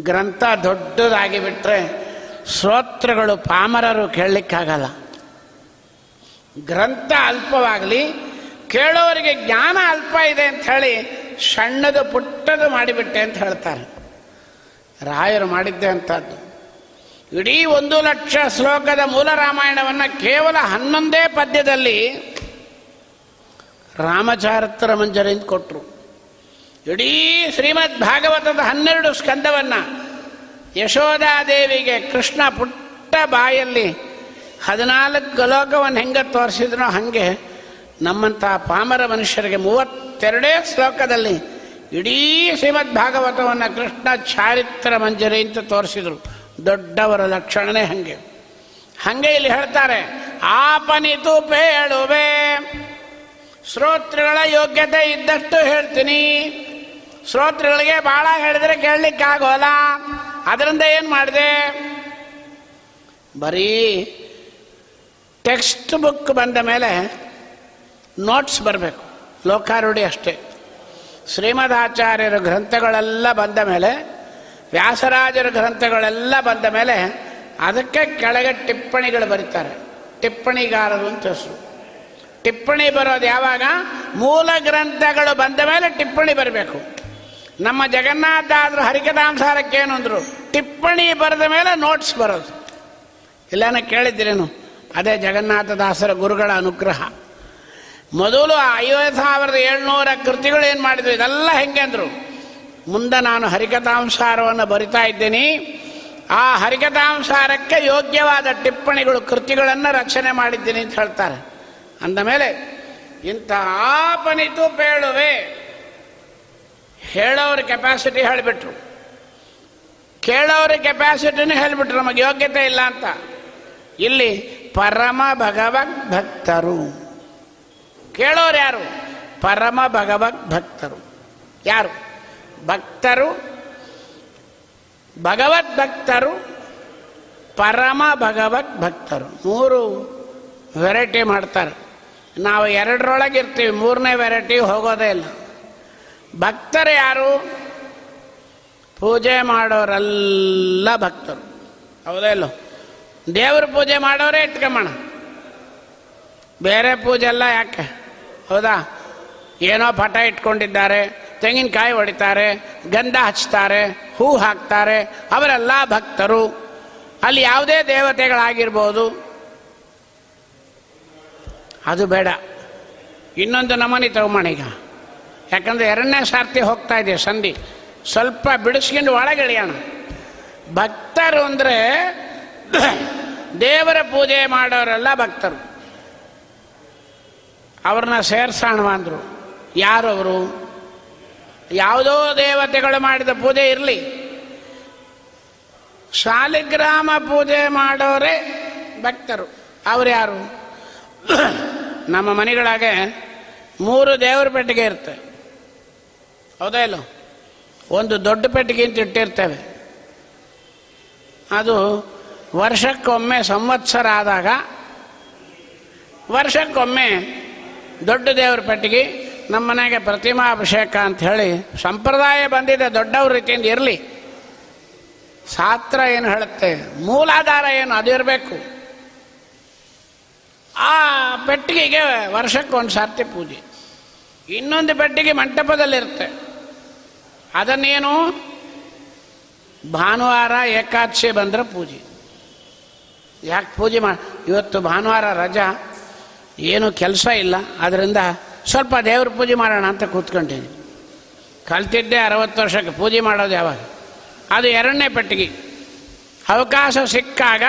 ಗ್ರಂಥ ದೊಡ್ಡದಾಗಿ ಬಿಟ್ಟರೆ ಶ್ರೋತ್ರಗಳು ಪಾಮರರು ಕೇಳಲಿಕ್ಕಾಗಲ್ಲ. ಗ್ರಂಥ ಅಲ್ಪವಾಗಲಿ ಕೇಳೋರಿಗೆ ಜ್ಞಾನ ಅಲ್ಪ ಇದೆ ಅಂತ ಹೇಳಿ ಸಣ್ಣದು ಪುಟ್ಟದು ಮಾಡಿಬಿಟ್ಟೆ ಅಂತ ಹೇಳ್ತಾರೆ. ರಾಯರು ಮಾಡಿದ್ದೆ ಅಂತದ್ದು. ಇಡೀ ಒಂದು ಲಕ್ಷ ಶ್ಲೋಕದ ಮೂಲ ರಾಮಾಯಣವನ್ನು ಕೇವಲ ಹನ್ನೊಂದೇ ಪದ್ಯದಲ್ಲಿ ರಾಮಚಾರಿತ್ರ ಮಂಜರಿಂದ ಕೊಟ್ಟರು ಇಡೀ ಶ್ರೀಮದ್ ಭಾಗವತದ ಹನ್ನೆರಡು ಸ್ಕಂದವನ್ನು ಯಶೋಧಾದೇವಿಗೆ ಕೃಷ್ಣ ಪುಟ್ಟ ಬಾಯಲ್ಲಿ ಹದಿನಾಲ್ಕು ಲೋಕವನ್ನು ಹೆಂಗೆ ತೋರಿಸಿದ್ನೋ ಹಾಗೆ ನಮ್ಮಂಥ ಪಾಮರ ಮನುಷ್ಯರಿಗೆ ಮೂವತ್ತೆರಡೇ ಶ್ಲೋಕದಲ್ಲಿ ಇಡೀ ಶ್ರೀಮದ್ ಭಾಗವತವನ್ನು ಕೃಷ್ಣ ಚಾರಿತ್ರ ಮಂಜರಿ ಅಂತ ತೋರಿಸಿದರು. ದೊಡ್ಡವರ ಲಕ್ಷಣನೇ ಹಾಗೆ. ಹಾಗೆ ಇಲ್ಲಿ ಹೇಳ್ತಾರೆ, ಆಪನಿತು ಹೇಳುವೆ ಶ್ರೋತೃಗಳ ಯೋಗ್ಯತೆ ಇದ್ದಷ್ಟು ಹೇಳ್ತೀನಿ. ಶ್ರೋತೃಗಳಿಗೆ ಭಾಳ ಹೇಳಿದ್ರೆ ಕೇಳಲಿಕ್ಕಾಗೋಲ್ಲ. ಅದರಿಂದ ಏನು ಮಾಡಿದೆ? ಬರೀ ಟೆಕ್ಸ್ಟ್ ಬುಕ್ ಬಂದ ಮೇಲೆ ನೋಟ್ಸ್ ಬರಬೇಕು. ಲೋಕಾರೂಢಿ ಅಷ್ಟೇ. ಶ್ರೀಮದಾಚಾರ್ಯರ ಗ್ರಂಥಗಳೆಲ್ಲ ಬಂದ ಮೇಲೆ ವ್ಯಾಸರಾಜರ ಗ್ರಂಥಗಳೆಲ್ಲ ಬಂದ ಮೇಲೆ ಅದಕ್ಕೆ ಕೆಳಗೆ ಟಿಪ್ಪಣಿಗಳು ಬರೀತಾರೆ. ಟಿಪ್ಪಣಿಗಾರರು ಅಂತ ಹೆಸರು. ಟಿಪ್ಪಣಿ ಬರೋದು ಯಾವಾಗ? ಮೂಲ ಗ್ರಂಥಗಳು ಬಂದ ಮೇಲೆ ಟಿಪ್ಪಣಿ ಬರಬೇಕು. ನಮ್ಮ ಜಗನ್ನಾಥಾದ್ರು ಹರಿಕಥಾಂಸಾರಕ್ಕೆ ಏನು ಅಂದರು? ಟಿಪ್ಪಣಿ ಬರೆದ ಮೇಲೆ ನೋಟ್ಸ್ ಬರೋದು. ಇಲ್ಲಾನ ಕೇಳಿದ್ದೀರೇನು? ಅದೇ ಜಗನ್ನಾಥದಾಸರ ಗುರುಗಳ ಅನುಗ್ರಹ. ಮೊದಲು ಐವತ್ತು ಸಾವಿರದ ಏಳ್ನೂರ ಕೃತಿಗಳು ಏನು ಮಾಡಿದ್ರು? ಇದೆಲ್ಲ ಹೆಂಗೆ ಅಂದರು? ಮುಂದೆ ನಾನು ಹರಿಕಥಾಂಸಾರವನ್ನು ಬರಿತಾ ಇದ್ದೀನಿ. ಆ ಹರಿಕಥಾಂಸಾರಕ್ಕೆ ಯೋಗ್ಯವಾದ ಟಿಪ್ಪಣಿಗಳು, ಕೃತಿಗಳನ್ನು ರಚನೆ ಮಾಡಿದ್ದೀನಿ ಅಂತ ಹೇಳ್ತಾರೆ. ಅಂದ ಮೇಲೆ, ಇಂಥ ಆಪನಿತು ಪೇಳುವೆ. ಹೇಳೋರ ಕೆಪಾಸಿಟಿ ಹೇಳಿಬಿಟ್ರು. ಕೇಳೋರ ಕೆಪಾಸಿಟಿನೇ ಹೇಳಿಬಿಟ್ರು, ನಮಗೆ ಯೋಗ್ಯತೆ ಇಲ್ಲ ಅಂತ. ಇಲ್ಲಿ ಪರಮ ಭಗವತ್ ಭಕ್ತರು. ಕೇಳೋರು ಯಾರು? ಪರಮ ಭಗವತ್ ಭಕ್ತರು. ಯಾರು? ಭಕ್ತರು, ಭಗವದ್ ಭಕ್ತರು, ಪರಮ ಭಗವದ್ ಭಕ್ತರು. ಮೂರು ವೆರೈಟಿ ಮಾಡ್ತಾರೆ. ನಾವು ಎರಡರೊಳಗೆ ಇರ್ತೀವಿ, ಮೂರನೇ ವೆರೈಟಿ ಹೋಗೋದೇ ಇಲ್ಲ. ಭಕ್ತರು ಯಾರು? ಪೂಜೆ ಮಾಡೋರೆಲ್ಲ ಭಕ್ತರು. ಹೌದೇ ಇಲ್ಲ. ದೇವ್ರ ಪೂಜೆ ಮಾಡೋರೇ ಇಟ್ಕೊಂಬಣ. ಬೇರೆ ಪೂಜೆ ಎಲ್ಲ ಯಾಕೆ? ಹೌದಾ? ಏನೋ ಪಟ ಇಟ್ಕೊಂಡಿದ್ದಾರೆ. ತೆಂಗಿನಕಾಯಿ ಹೊಡಿತಾರೆ, ಗಂಧ ಹಚ್ತಾರೆ, ಹೂ ಹಾಕ್ತಾರೆ, ಅವರೆಲ್ಲ ಭಕ್ತರು. ಅಲ್ಲಿ ಯಾವುದೇ ದೇವತೆಗಳಾಗಿರ್ಬೋದು. ಅದು ಬೇಡ. ಇನ್ನೊಂದು ನಮನಿ ತಗೊಂಬೋಣ ಈಗ. ಯಾಕಂದ್ರೆ ಎರಡನೇ ಸಾರ್ತಿ ಹೋಗ್ತಾ ಇದೆ ಸಂಧಿ. ಸ್ವಲ್ಪ ಬಿಡಿಸ್ಕೊಂಡು ಒಳಗಿಳಿಯೋಣ. ಭಕ್ತರು ಅಂದರೆ ದೇವರ ಪೂಜೆ ಮಾಡೋರೆಲ್ಲ ಭಕ್ತರು. ಅವ್ರನ್ನ ಸೇರ್ಸೋಣ ಅಂದರು. ಯಾರು ಅವರು ಯಾವುದೋ ದೇವತೆಗಳು ಮಾಡಿದ ಪೂಜೆ ಇರಲಿ. ಶಾಲಿಗ್ರಾಮ ಪೂಜೆ ಮಾಡೋರೇ ಭಕ್ತರು. ಅವ್ರು ಯಾರು? ನಮ್ಮ ಮನೆಗಳಾಗೆ ಮೂರು ದೇವರ ಪೆಟ್ಟಿಗೆ ಇರುತ್ತೆ. ಹೌದಾ ಇಲ್ಲ? ಒಂದು ದೊಡ್ಡ ಪೆಟ್ಟಿಗೆ ಅಂತ ಇಟ್ಟಿರ್ತೇವೆ. ಅದು ವರ್ಷಕ್ಕೊಮ್ಮೆ ಸಂವತ್ಸರ ಆದಾಗ ವರ್ಷಕ್ಕೊಮ್ಮೆ ದೊಡ್ಡ ದೇವರ ಪೆಟ್ಟಿಗೆ ನಮ್ಮ ಮನೆಗೆ ಪ್ರತಿಮಾ ಅಭಿಷೇಕ ಅಂತ ಹೇಳಿ ಸಂಪ್ರದಾಯ ಬಂದಿದೆ, ದೊಡ್ಡವ್ರ ರೀತಿಯಿಂದ ಇರಲಿ. ಶಾಸ್ತ್ರ ಏನು ಹೇಳುತ್ತೆ? ಮೂಲಾಧಾರ ಏನು? ಅದು ಇರಬೇಕು. ಆ ಪೆಟ್ಟಿಗೆಗೆ ವರ್ಷಕ್ಕೆ ಒಂದು ಸರ್ತಿ ಪೂಜೆ. ಇನ್ನೊಂದು ಪೆಟ್ಟಿಗೆ ಮಂಟಪದಲ್ಲಿರುತ್ತೆ. ಅದನ್ನೇನು? ಭಾನುವಾರ ಏಕಾದಶಿ ಬಂದರೆ ಪೂಜೆ. ಯಾಕೆ ಪೂಜೆ ಮಾಡಿ ಇವತ್ತು ಭಾನುವಾರ ರಜಾ. ಏನು ಕೆಲಸ ಇಲ್ಲ. ಅದರಿಂದ ಸ್ವಲ್ಪ ದೇವ್ರ ಪೂಜೆ ಮಾಡೋಣ ಅಂತ ಕೂತ್ಕೊಂಡೀನಿ. ಕಲ್ತಿದ್ದೆ ಅರವತ್ತು ವರ್ಷಕ್ಕೆ ಪೂಜೆ ಮಾಡೋದು ಯಾವಾಗ? ಅದು ಎರಡನೇ ಪೆಟ್ಟಿಗೆ. ಅವಕಾಶ ಸಿಕ್ಕಾಗ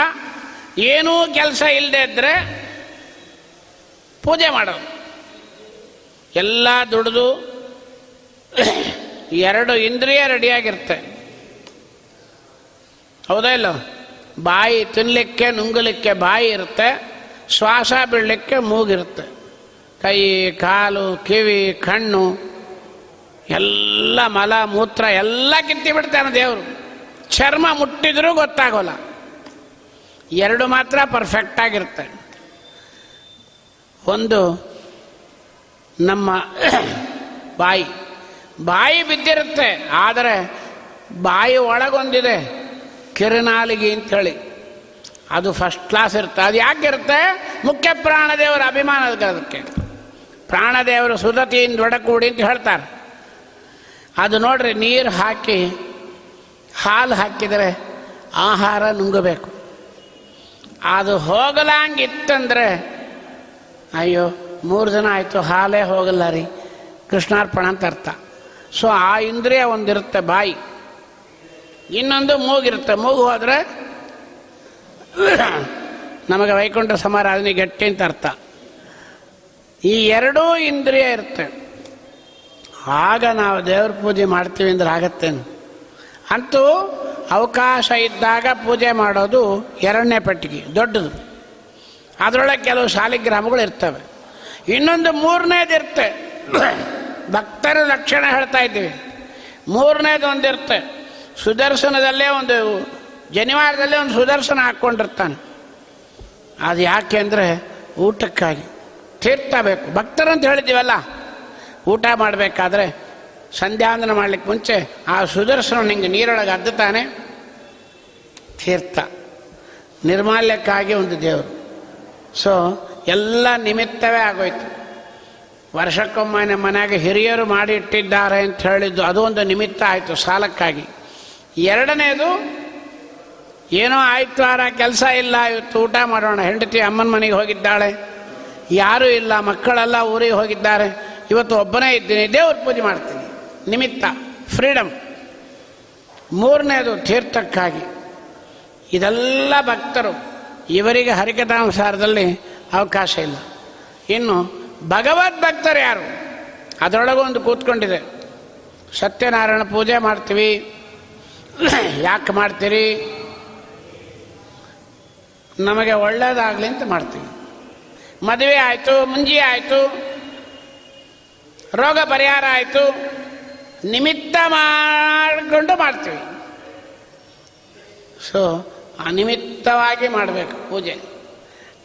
ಏನೂ ಕೆಲಸ ಇಲ್ಲದೆ ಇದ್ದರೆ ಪೂಜೆ ಮಾಡೋದು. ಎಲ್ಲ ದುಡಿದು ಎರಡು ಇಂದ್ರಿಯ ರೆಡಿಯಾಗಿರುತ್ತೆ. ಹೌದಾ ಇಲ್ಲ? ಬಾಯಿ ತಿನ್ನಲಿಕ್ಕೆ ನುಂಗಲಿಕ್ಕೆ ಬಾಯಿ ಇರುತ್ತೆ, ಶ್ವಾಸ ಬಿಡಲಿಕ್ಕೆ ಮೂಗಿರುತ್ತೆ. ಕೈ, ಕಾಲು, ಕಿವಿ, ಕಣ್ಣು, ಎಲ್ಲ ಮಲ, ಮೂತ್ರ ಎಲ್ಲ ಕಿತ್ತಿಬಿಡ್ತಾನೆ ದೇವರು. ಚರ್ಮ ಮುಟ್ಟಿದ್ರೂ ಗೊತ್ತಾಗೋಲ್ಲ. ಎರಡು ಮಾತ್ರ ಪರ್ಫೆಕ್ಟ್ ಆಗಿರುತ್ತೆ. ಒಂದು, ನಮ್ಮ ಬಾಯಿ. ಬಾಯಿ ಬಿದ್ದಿರುತ್ತೆ, ಆದರೆ ಬಾಯಿ ಒಳಗೊಂದಿದೆ, ಕಿರುನಾಲಿಗೆ ಅಂಥೇಳಿ ಅದು ಫಸ್ಟ್ ಕ್ಲಾಸ್ ಇರುತ್ತೆ. ಅದು ಯಾಕೆ ಇರುತ್ತೆ ಮುಖ್ಯ ಪ್ರಾಣದೇವರ ಅಭಿಮಾನ ಅದಕ್ಕೆ. ಪ್ರಾಣದೇವರು ಸುಧತಿಯಿಂದ ಒಡಕೂಡಿ ಅಂತ ಹೇಳ್ತಾರೆ. ಅದು ನೋಡ್ರಿ, ನೀರು ಹಾಕಿ, ಹಾಲು ಹಾಕಿದರೆ ಆಹಾರ ನುಂಗಬೇಕು. ಅದು ಹೋಗಲಂಗಿತ್ತಂದರೆ, ಅಯ್ಯೋ, ಮೂರು ದಿನ ಆಯಿತು, ಹಾಲೇ ಹೋಗಲ್ಲ ರೀ, ಕೃಷ್ಣಾರ್ಪಣ ಅಂತ ಅರ್ಥ. ಸೊ, ಆ ಇಂದ್ರಿಯ ಒಂದಿರುತ್ತೆ ಬಾಯಿ. ಇನ್ನೊಂದು ಮೂಗಿರುತ್ತೆ. ಮೂಗು ಹೋದರೆ, ನಮಗೆ ವೈಕುಂಠ ಸಮಾರಾಧನೆ ಗಟ್ಟಿ ಅಂತ ಅರ್ಥ. ಈ ಎರಡೂ ಇಂದ್ರಿಯ ಇರುತ್ತೆ. ಆಗ ನಾವು ದೇವ್ರ ಪೂಜೆ ಮಾಡ್ತೀವಿ ಅಂದ್ರೆ ಆಗತ್ತೇನು? ಅಂತೂ ಅವಕಾಶ ಇದ್ದಾಗ ಪೂಜೆ ಮಾಡೋದು ಎರಡನೇ ಪೆಟ್ಟಿಗೆ, ದೊಡ್ಡದು. ಅದರೊಳಗೆ ಕೆಲವು ಶಾಲಿಗ್ರಾಮಗಳು ಇರ್ತವೆ. ಇನ್ನೊಂದು ಮೂರನೇದು ಇರುತ್ತೆ. ಭಕ್ತರ ಲಕ್ಷಣ ಹೇಳ್ತಾ ಇದ್ದೀವಿ. ಮೂರನೇದು ಒಂದಿರುತ್ತೆ ಸುದರ್ಶನದಲ್ಲೇ ಒಂದು, ಜನಿವಾರದಲ್ಲೇ ಒಂದು ಸುದರ್ಶನ ಹಾಕ್ಕೊಂಡಿರ್ತಾನೆ. ಅದು ಯಾಕೆ ಅಂದರೆ ಊಟಕ್ಕಾಗಿ. ತೀರ್ಥ ಬೇಕು ಭಕ್ತರಂತ ಹೇಳಿದ್ದೀವಲ್ಲ, ಊಟ ಮಾಡಬೇಕಾದ್ರೆ ಸಂಧ್ಯಾಂದನ ಮಾಡ್ಲಿಕ್ಕೆ ಮುಂಚೆ ಆ ಸುದರ್ಶನ ನಿಂಗೆ ನೀರೊಳಗೆ ಅದ್ದುತ್ತಾನೆ. ತೀರ್ಥ. ನಿರ್ಮಾಲ್ಯಕ್ಕಾಗಿ ಒಂದು ದೇವರು. ಸೊ ಎಲ್ಲ ನಿಮಿತ್ತವೇ ಆಗೋಯ್ತು. ವರ್ಷಕ್ಕೊಮ್ಮೆ ನಮ್ಮ ಮನೆಯಾಗ ಹಿರಿಯರು ಮಾಡಿ ಇಟ್ಟಿದ್ದಾರೆ ಅಂತ ಹೇಳಿದ್ದು, ಅದು ಒಂದು ನಿಮಿತ್ತ ಆಯಿತು ಸಾಲಕ್ಕಾಗಿ. ಎರಡನೇದು, ಏನೋ ಆಯ್ತವಾರ ಕೆಲಸ ಇಲ್ಲ, ಇವತ್ತು ಊಟ ಮಾಡೋಣ. ಹೆಂಡತಿ ಅಮ್ಮನ ಮನೆಗೆ ಹೋಗಿದ್ದಾಳೆ. ಯಾರೂ ಇಲ್ಲ, ಮಕ್ಕಳೆಲ್ಲ ಊರಿಗೆ ಹೋಗಿದ್ದಾರೆ. ಇವತ್ತು ಒಬ್ಬನೇ ಇದ್ದೀನಿ, ದೇವ್ರ ಪೂಜೆ ಮಾಡ್ತೀನಿ. ನಿಮಿತ್ತ ಫ್ರೀಡಮ್ ಮೂರನೇದು ತೀರ್ಥಕ್ಕಾಗಿ. ಇದೆಲ್ಲ ಭಕ್ತರು, ಇವರಿಗೆ ಹರಿಕಥಾನುಸಾರದಲ್ಲಿ ಅವಕಾಶ ಇಲ್ಲ. ಇನ್ನು ಭಗವದ್ ಭಕ್ತರು ಯಾರು? ಅದರೊಳಗೂ ಒಂದು ಕೂತ್ಕೊಂಡಿದೆ. ಸತ್ಯನಾರಾಯಣ ಪೂಜೆ ಮಾಡ್ತೀವಿ. ಯಾಕೆ ಮಾಡ್ತೀರಿ? ನಮಗೆ ಒಳ್ಳೇದಾಗಲಿ ಅಂತ ಮಾಡ್ತೀವಿ. ಮದುವೆ ಆಯಿತು, ಮುಂಜಿ ಆಯಿತು, ರೋಗ ಪರಿಹಾರ ಆಯಿತು, ನಿಮಿತ್ತ ಮಾಡಿಕೊಂಡು ಮಾಡ್ತೀವಿ. ಸೊ ಅನಿಮಿತ್ತವಾಗಿ ಮಾಡಬೇಕು ಪೂಜೆ.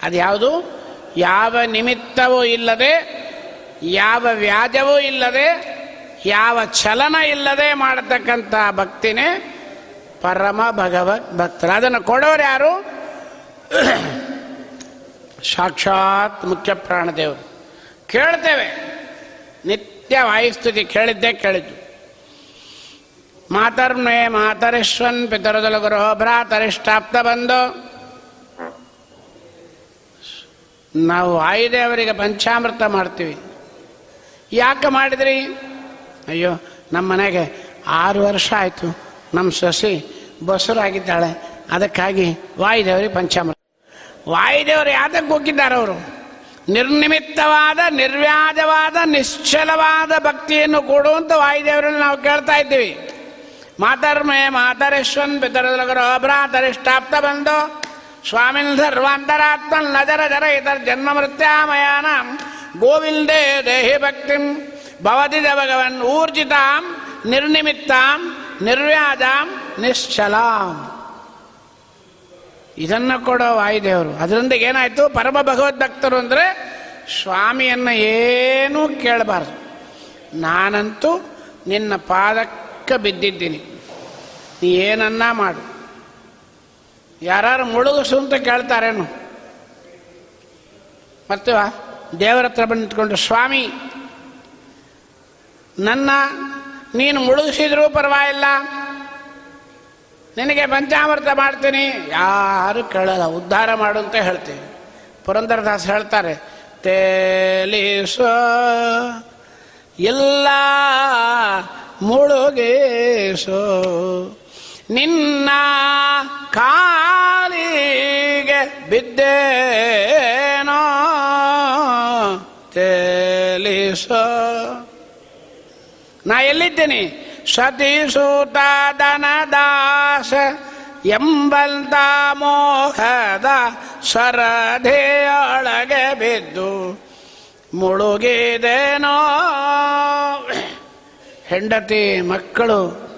ಅದು ಯಾವುದು ಯಾವ ನಿಮಿತ್ತವೂ ಇಲ್ಲದೆ, ಯಾವ ವ್ಯಾಜವೂ ಇಲ್ಲದೆ, ಯಾವ ಚಲನ ಇಲ್ಲದೆ ಮಾಡತಕ್ಕಂಥ ಭಕ್ತಿನೇ ಪರಮ ಭಗವತ್ ಭಕ್ತರು ಅದನ್ನು ಕೊಡೋರು ಯಾರು? ಸಾಕ್ಷಾತ್ ಮುಖ್ಯ ಪ್ರಾಣದೇವರು. ಕೇಳ್ತೇವೆ. ನಿತ್ಯ ವಾಯುಸ್ತುತಿ ಕೇಳಿದ್ದೇ ಕೇಳಿದ್ದು. ಮಾತರ್ಮೇ ಮಾತರಿಶ್ವನ್ ಪಿತರದೊಲಗುರು ಭ್ರಾತರಿಷ್ಟಾಪ್ತ ಬಂದು ನಾವು ವಾಯುದೇವರಿಗೆ ಪಂಚಾಮೃತ ಮಾಡ್ತೀವಿ. ಯಾಕೆ ಮಾಡಿದ್ರಿ? ಅಯ್ಯೋ, ನಮ್ಮ ಮನೆಗೆ ಆರು ವರ್ಷ ಆಯಿತು. ನಮ್ಮ ಸೊಸಿ ಬಸರಾಗಿದ್ದಾಳೆ. ಅದಕ್ಕಾಗಿ ವಾಯುದೇವರಿಗೆ ಪಂಚಾಮೃತ. ವಾಯುದೇವರು ಯಾತಕ್ಕೆ ಹೋಗಿದ್ದಾರೆ ಅವರು? ನಿರ್ನಿಮಿತ್ತವಾದ, ನಿರ್ವ್ಯಾಜವಾದ, ನಿಶ್ಚಲವಾದ ಭಕ್ತಿಯನ್ನು ಕೊಡುವಂತ ವಾಯುದೇವರನ್ನು ನಾವು ಕೇಳ್ತಾ ಇದ್ದೀವಿ. ಮಾತರ್ಮೇ ಮಾತರೇಶ್ವನ್ ಪಿತರದೊಳಗರ ಅಭ್ರಾತರಿಷ್ಟಾಪ್ತ ಬಂದು ಸ್ವಾಮಿನ್ ಸರ್ವಾಂತರಾತ್ಮನ್ ನಜರ ಜರ ಇತರ ಜನ್ಮ ಮೃತ್ಯಾಮಯಾನ ಗೋವಿಂದೇ ದೇಹಿ ಭಕ್ತಿಂ ಭವತಿ ಭಗವನ್ ಊರ್ಜಿತಾಂ ನಿರ್ನಿಮಿತ್ತಾಂ ನಿರ್ವ್ಯಾಜಾಂ ನಿಶ್ಚಲಾಂ. ಇದನ್ನು ಕೊಡೋ ವಾಯುದೇವರು. ಅದರಿಂದ ಏನಾಯಿತು? ಪರಮ ಭಗವದ್ ಭಕ್ತರು ಅಂದರೆ ಸ್ವಾಮಿಯನ್ನು ಏನೂ ಕೇಳಬಾರ್ದು. ನಾನಂತೂ ನಿನ್ನ ಪಾದಕ್ಕೆ ಬಿದ್ದಿದ್ದೀನಿ. ನೀ ಏನನ್ನ ಮಾಡು. ಯಾರು ಮುಳುಗಿಸು ಅಂತ ಕೇಳ್ತಾರೇನು? ಮತ್ತೆ ದೇವರ ಹತ್ರ ಬಂದು ಸ್ವಾಮಿ, ನನ್ನ ನೀನು ಮುಳುಗಿಸಿದ್ರೂ ಪರವಾಗಿಲ್ಲ. ನಿನಗೆ ಪಂಚಾಮೃತ ಮಾಡ್ತೀನಿ. ಯಾರು ಕೇಳಲ್ಲ, ಉದ್ಧಾರ ಮಾಡು ಅಂತ ಹೇಳ್ತೀವಿ ಪುರಂದರದಾಸ್ ಹೇಳ್ತಾರೆ, ತೇಲಿಸೋ, ಎಲ್ಲ ಮುಳುಗೇಸೋ. ನಿನ್ನ ಕಾಲಿಗೆ ಬಿದ್ದೇನೋ. ತೇಲಿಸೋ. ನಾ ಎಲ್ಲಿದ್ದೀನಿ? ಸತಿಸೂತ ದನದಾಸ ಎಂಬಂತ ಮೋಹದ ಸರಧೆಯೊಳಗೆ ಬಿದ್ದು ಮುಳುಗಿದೇನೋ. ಹೆಂಡತಿ ಮಕ್ಕಳು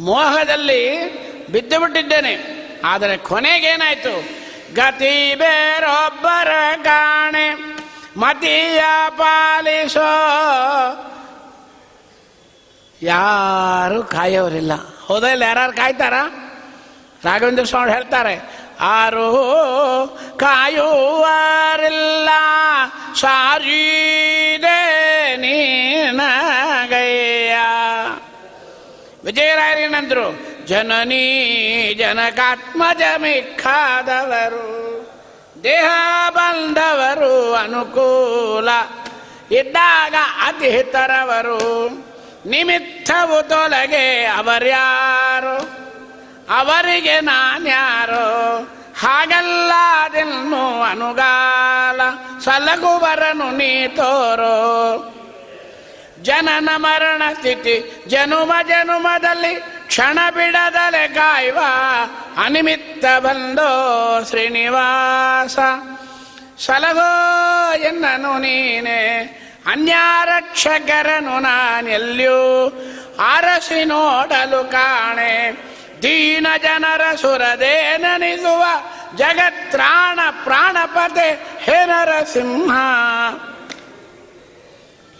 ಮೋಹದಲ್ಲಿ ಬಿದ್ದು ಬಿಟ್ಟಿದ್ದೇನೆ. ಆದರೆ ಕೊನೆಗೇನಾಯ್ತು? ಗತಿ ಬೇರೊಬ್ಬರ ಕಾಣೆ. ಮತೀಯ ಪಾಲಿಸೋ ಯಾರು ಕಾಯೋರಿಲ್ಲ. ಹೌದಾ ಇಲ್ಲ ಯಾರು ಕಾಯ್ತಾರ? ರಾಘವೇಂದ್ರ ಸ್ವಾಮಿ ಹೇಳ್ತಾರೆ, ಆರು ಕಾಯುವರಿಲ್ಲ. ಸಾರೀದೆ ನೀನಗಯ್ಯ. ಜನನೀ ಜನಕಾತ್ಮಜ ಮಿಕ್ಕಾದವರು ದೇಹ ಬಂದವರು ಅನುಕೂಲ, ಇದ್ದಾಗ ಅತಿ ಹಿತರವರು ನಿಮಿತ್ತವು ತೊಲಗೆ ಅವರ್ಯಾರು, ಅವರಿಗೆ ನಾನ್ಯಾರು, ಹಾಗಲ್ಲ ಅದನ್ನು ಅನುಗಾಲ, ಸಲಗುವರನು ನೀ ತೋರೋ. ಜನನ ಮರಣ ಸ್ಥಿತಿ, ಜನುಮ ಜನುಮದಲ್ಲಿ ಕ್ಷಣ ಬಿಡದಲೆ ಕಾಯುವ ಅನಿಮಿತ್ತ ಬಂದೋ ಶ್ರೀನಿವಾಸ, ಸಲಗೋ ಎನ್ನನು ನೀನೆ ಅನ್ಯಾರಕ್ಷಕರನು ನಾನೆಲ್ಲಿಯೂ ಅರಸಿ ನೋಡಲು ಕಾಣೆ. ದೀನ ಜನರ ಸುರದೇ ನನಿಸುವ ಜಗತ್ರಾಣ ಪ್ರಾಣಪತೆ ಹೇ ನರಸಿಂಹ.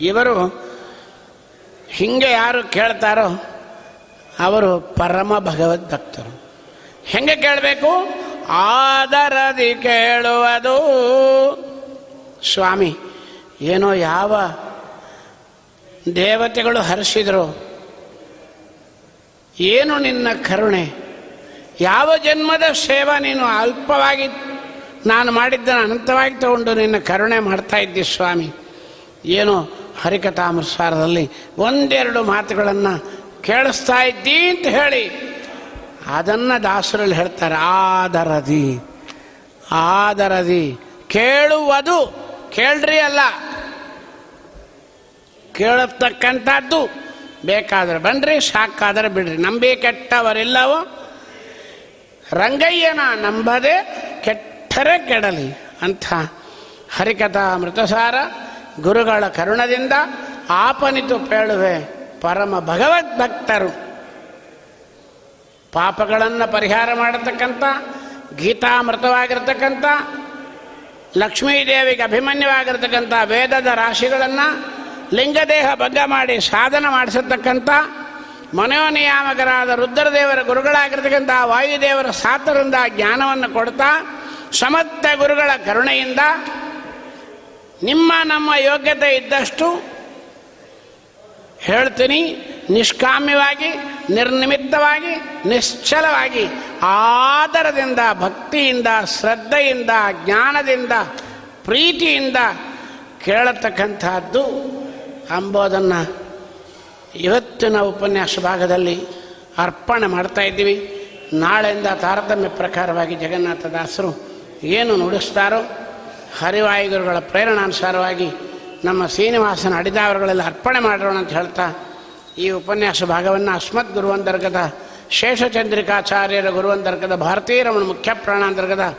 ಇವರು ಹಿಂಗೆ ಯಾರು ಕೇಳ್ತಾರೋ ಅವರು ಪರಮ ಭಗವದ್ ಭಕ್ತರು. ಹೆಂಗೆ ಕೇಳಬೇಕು? ಆದರದಿ ಕೇಳುವುದು. ಸ್ವಾಮಿ ಏನೋ ಯಾವ ದೇವತೆಗಳು ಹರಿಸಿದರು. ಏನು ನಿನ್ನ ಕರುಣೆ? ಯಾವ ಜನ್ಮದ ಸೇವಾ ನೀನು ಅಲ್ಪವಾಗಿ ನಾನು ಮಾಡಿದ್ದನ್ನು ಅನಂತವಾಗಿ ತಗೊಂಡು ನಿನ್ನ ಕರುಣೆ ಮಾಡ್ತಾ ಇದ್ದಿ ಸ್ವಾಮಿ? ಏನೋ ಹರಿಕಥಾಮೃತಸಾರದಲ್ಲಿ ಒಂದೆರಡು ಮಾತುಗಳನ್ನು ಕೇಳಿಸ್ತಾ ಇದ್ದಿ ಅಂತ ಹೇಳಿ. ಅದನ್ನು ದಾಸರಲ್ಲಿ ಹೇಳ್ತಾರೆ, ಆದರದಿ ಆದರದಿ, ಕೇಳುವುದು. ಕೇಳ್ರಿ ಅಲ್ಲ. ಕೇಳತಕ್ಕಂಥದ್ದು ಬೇಕಾದ್ರೆ ಬನ್ರಿ, ಸಾಕಾದ್ರೆ ಬಿಡ್ರಿ. ನಂಬಿ ಕೆಟ್ಟವರೆಲ್ಲವೋ ರಂಗಯ್ಯನ ನಂಬದೆ ಕೆಟ್ಟರೆ ಕೆಡಲಿ ಅಂಥ ಹರಿಕಥಾ ಮೃತಸಾರ ಗುರುಗಳ ಕರುಣದಿಂದ ಆಪನಿತು ಪೇಳುವೆ ಪರಮ ಭಗವದ್ಭಕ್ತರು ಪಾಪಗಳನ್ನು ಪರಿಹಾರ ಮಾಡತಕ್ಕಂಥ, ಗೀತಾಮೃತವಾಗಿರ್ತಕ್ಕಂಥ ಲಕ್ಷ್ಮೀದೇವಿಗೆ ಅಭಿಮನ್ಯವಾಗಿರ್ತಕ್ಕಂಥ ವೇದದ ರಾಶಿಗಳನ್ನು ಲಿಂಗದೇಹ ಭಂಗ ಮಾಡಿ ಸಾಧನ ಮಾಡಿಸತಕ್ಕಂಥ ಮನೋನಿಯಾಮಕರಾದ ರುದ್ರದೇವರ ಗುರುಗಳಾಗಿರ್ತಕ್ಕಂಥ ವಾಯುದೇವರ ಸಾತರಿಂದ ಜ್ಞಾನವನ್ನು ಕೊಡ್ತಾ ಸಮತ್ತ ಗುರುಗಳ ಕರುಣೆಯಿಂದ ನಿಮ್ಮ ನಮ್ಮ ಯೋಗ್ಯತೆ ಇದ್ದಷ್ಟು ಹೇಳ್ತೀನಿ. ನಿಷ್ಕಾಮ್ಯವಾಗಿ, ನಿರ್ನಿಮಿತ್ತವಾಗಿ, ನಿಶ್ಚಲವಾಗಿ, ಆದರದಿಂದ, ಭಕ್ತಿಯಿಂದ, ಶ್ರದ್ಧೆಯಿಂದ, ಜ್ಞಾನದಿಂದ, ಪ್ರೀತಿಯಿಂದ ಕೇಳತಕ್ಕಂಥದ್ದು ಅಂಬೋದನ್ನು ಇವತ್ತಿನ ಉಪನ್ಯಾಸ ಭಾಗದಲ್ಲಿ ಅರ್ಪಣೆ ಮಾಡ್ತಾ ಇದ್ದೀವಿ. ನಾಳೆಯಿಂದ ತಾರತಮ್ಯ ಪ್ರಕಾರವಾಗಿ ಜಗನ್ನಾಥದಾಸರು ಏನು ನುಡಿಸ್ತಾರೋ ಹರಿವಾಯುಗುರುಗಳ ಪ್ರೇರಣಾನುಸಾರವಾಗಿ ನಮ್ಮ ಶ್ರೀನಿವಾಸನ ಅಡಿದಾವರುಗಳೆಲ್ಲ ಅರ್ಪಣೆ ಮಾಡೋಣ ಅಂತ ಹೇಳ್ತಾ ಈ ಉಪನ್ಯಾಸ ಭಾಗವನ್ನು ಅಸ್ಮದ್ ಗುರುವಂತರ್ಗದ ಶೇಷಚಂದ್ರಿಕಾಚಾರ್ಯರ ಗುರುವಂತರ್ಗದ ಭಾರತೀಯ ರಮಣ ಮುಖ್ಯ ಪ್ರಾಣಾಂತರ್ಗದ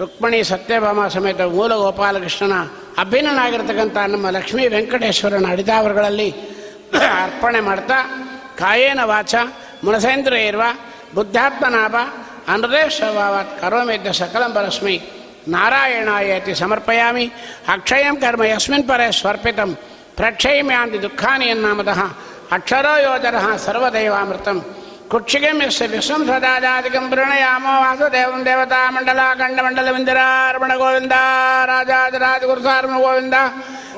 ರುಕ್ಮಣಿ ಸತ್ಯಭಾಮ ಸಮೇತ ಮೂಲ ಗೋಪಾಲಕೃಷ್ಣನ ಅಭಿನ್ನನಾಗಿರ್ತಕ್ಕಂಥ ನಮ್ಮ ಲಕ್ಷ್ಮೀ ವೆಂಕಟೇಶ್ವರನ ಅಡಿತಾವರಗಳಲ್ಲಿ ಅರ್ಪಣೆ ಮಾಡ್ತಾ, ಕಾಯೇನ ವಾಚ ಮುನಸೇಂದ್ರ ಇರುವ ಬುದ್ಧಾತ್ಮನಾಭ ಅನರೇಶಭಾವಾತ್ ಕರೋಮಿದ್ದ ಸಕಲಂ ಪರಸ್ಮೈ, ನಾರಾಯಣಾಯತಿ ಸಮರ್ಪಯಾಮಿ, ಅಕ್ಷಯಂ ಕರ್ಮ ಯಸ್ಮಿನ್ ಪರೇ ಸ್ವರ್ಪಿತಂ. ప్రక్షయమ్యాంది దుఃఖాని ఎన్నామద. అక్షరోయోధర సర్వదైవామృతం. కుక్షిగం విశ్వం సదాజాదికం ప్రణయామో వాసుదేవం దేవతామండలాఖండమండల విందిరారమణ గోవింద రాజాదిరాజ గురుసారమ గోవింద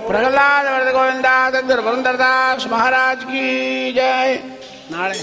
ప్రహ్లాద వరద గోవింద దగ్గర బృందరదాస్ మహారాజ్ కీ జయ నాళే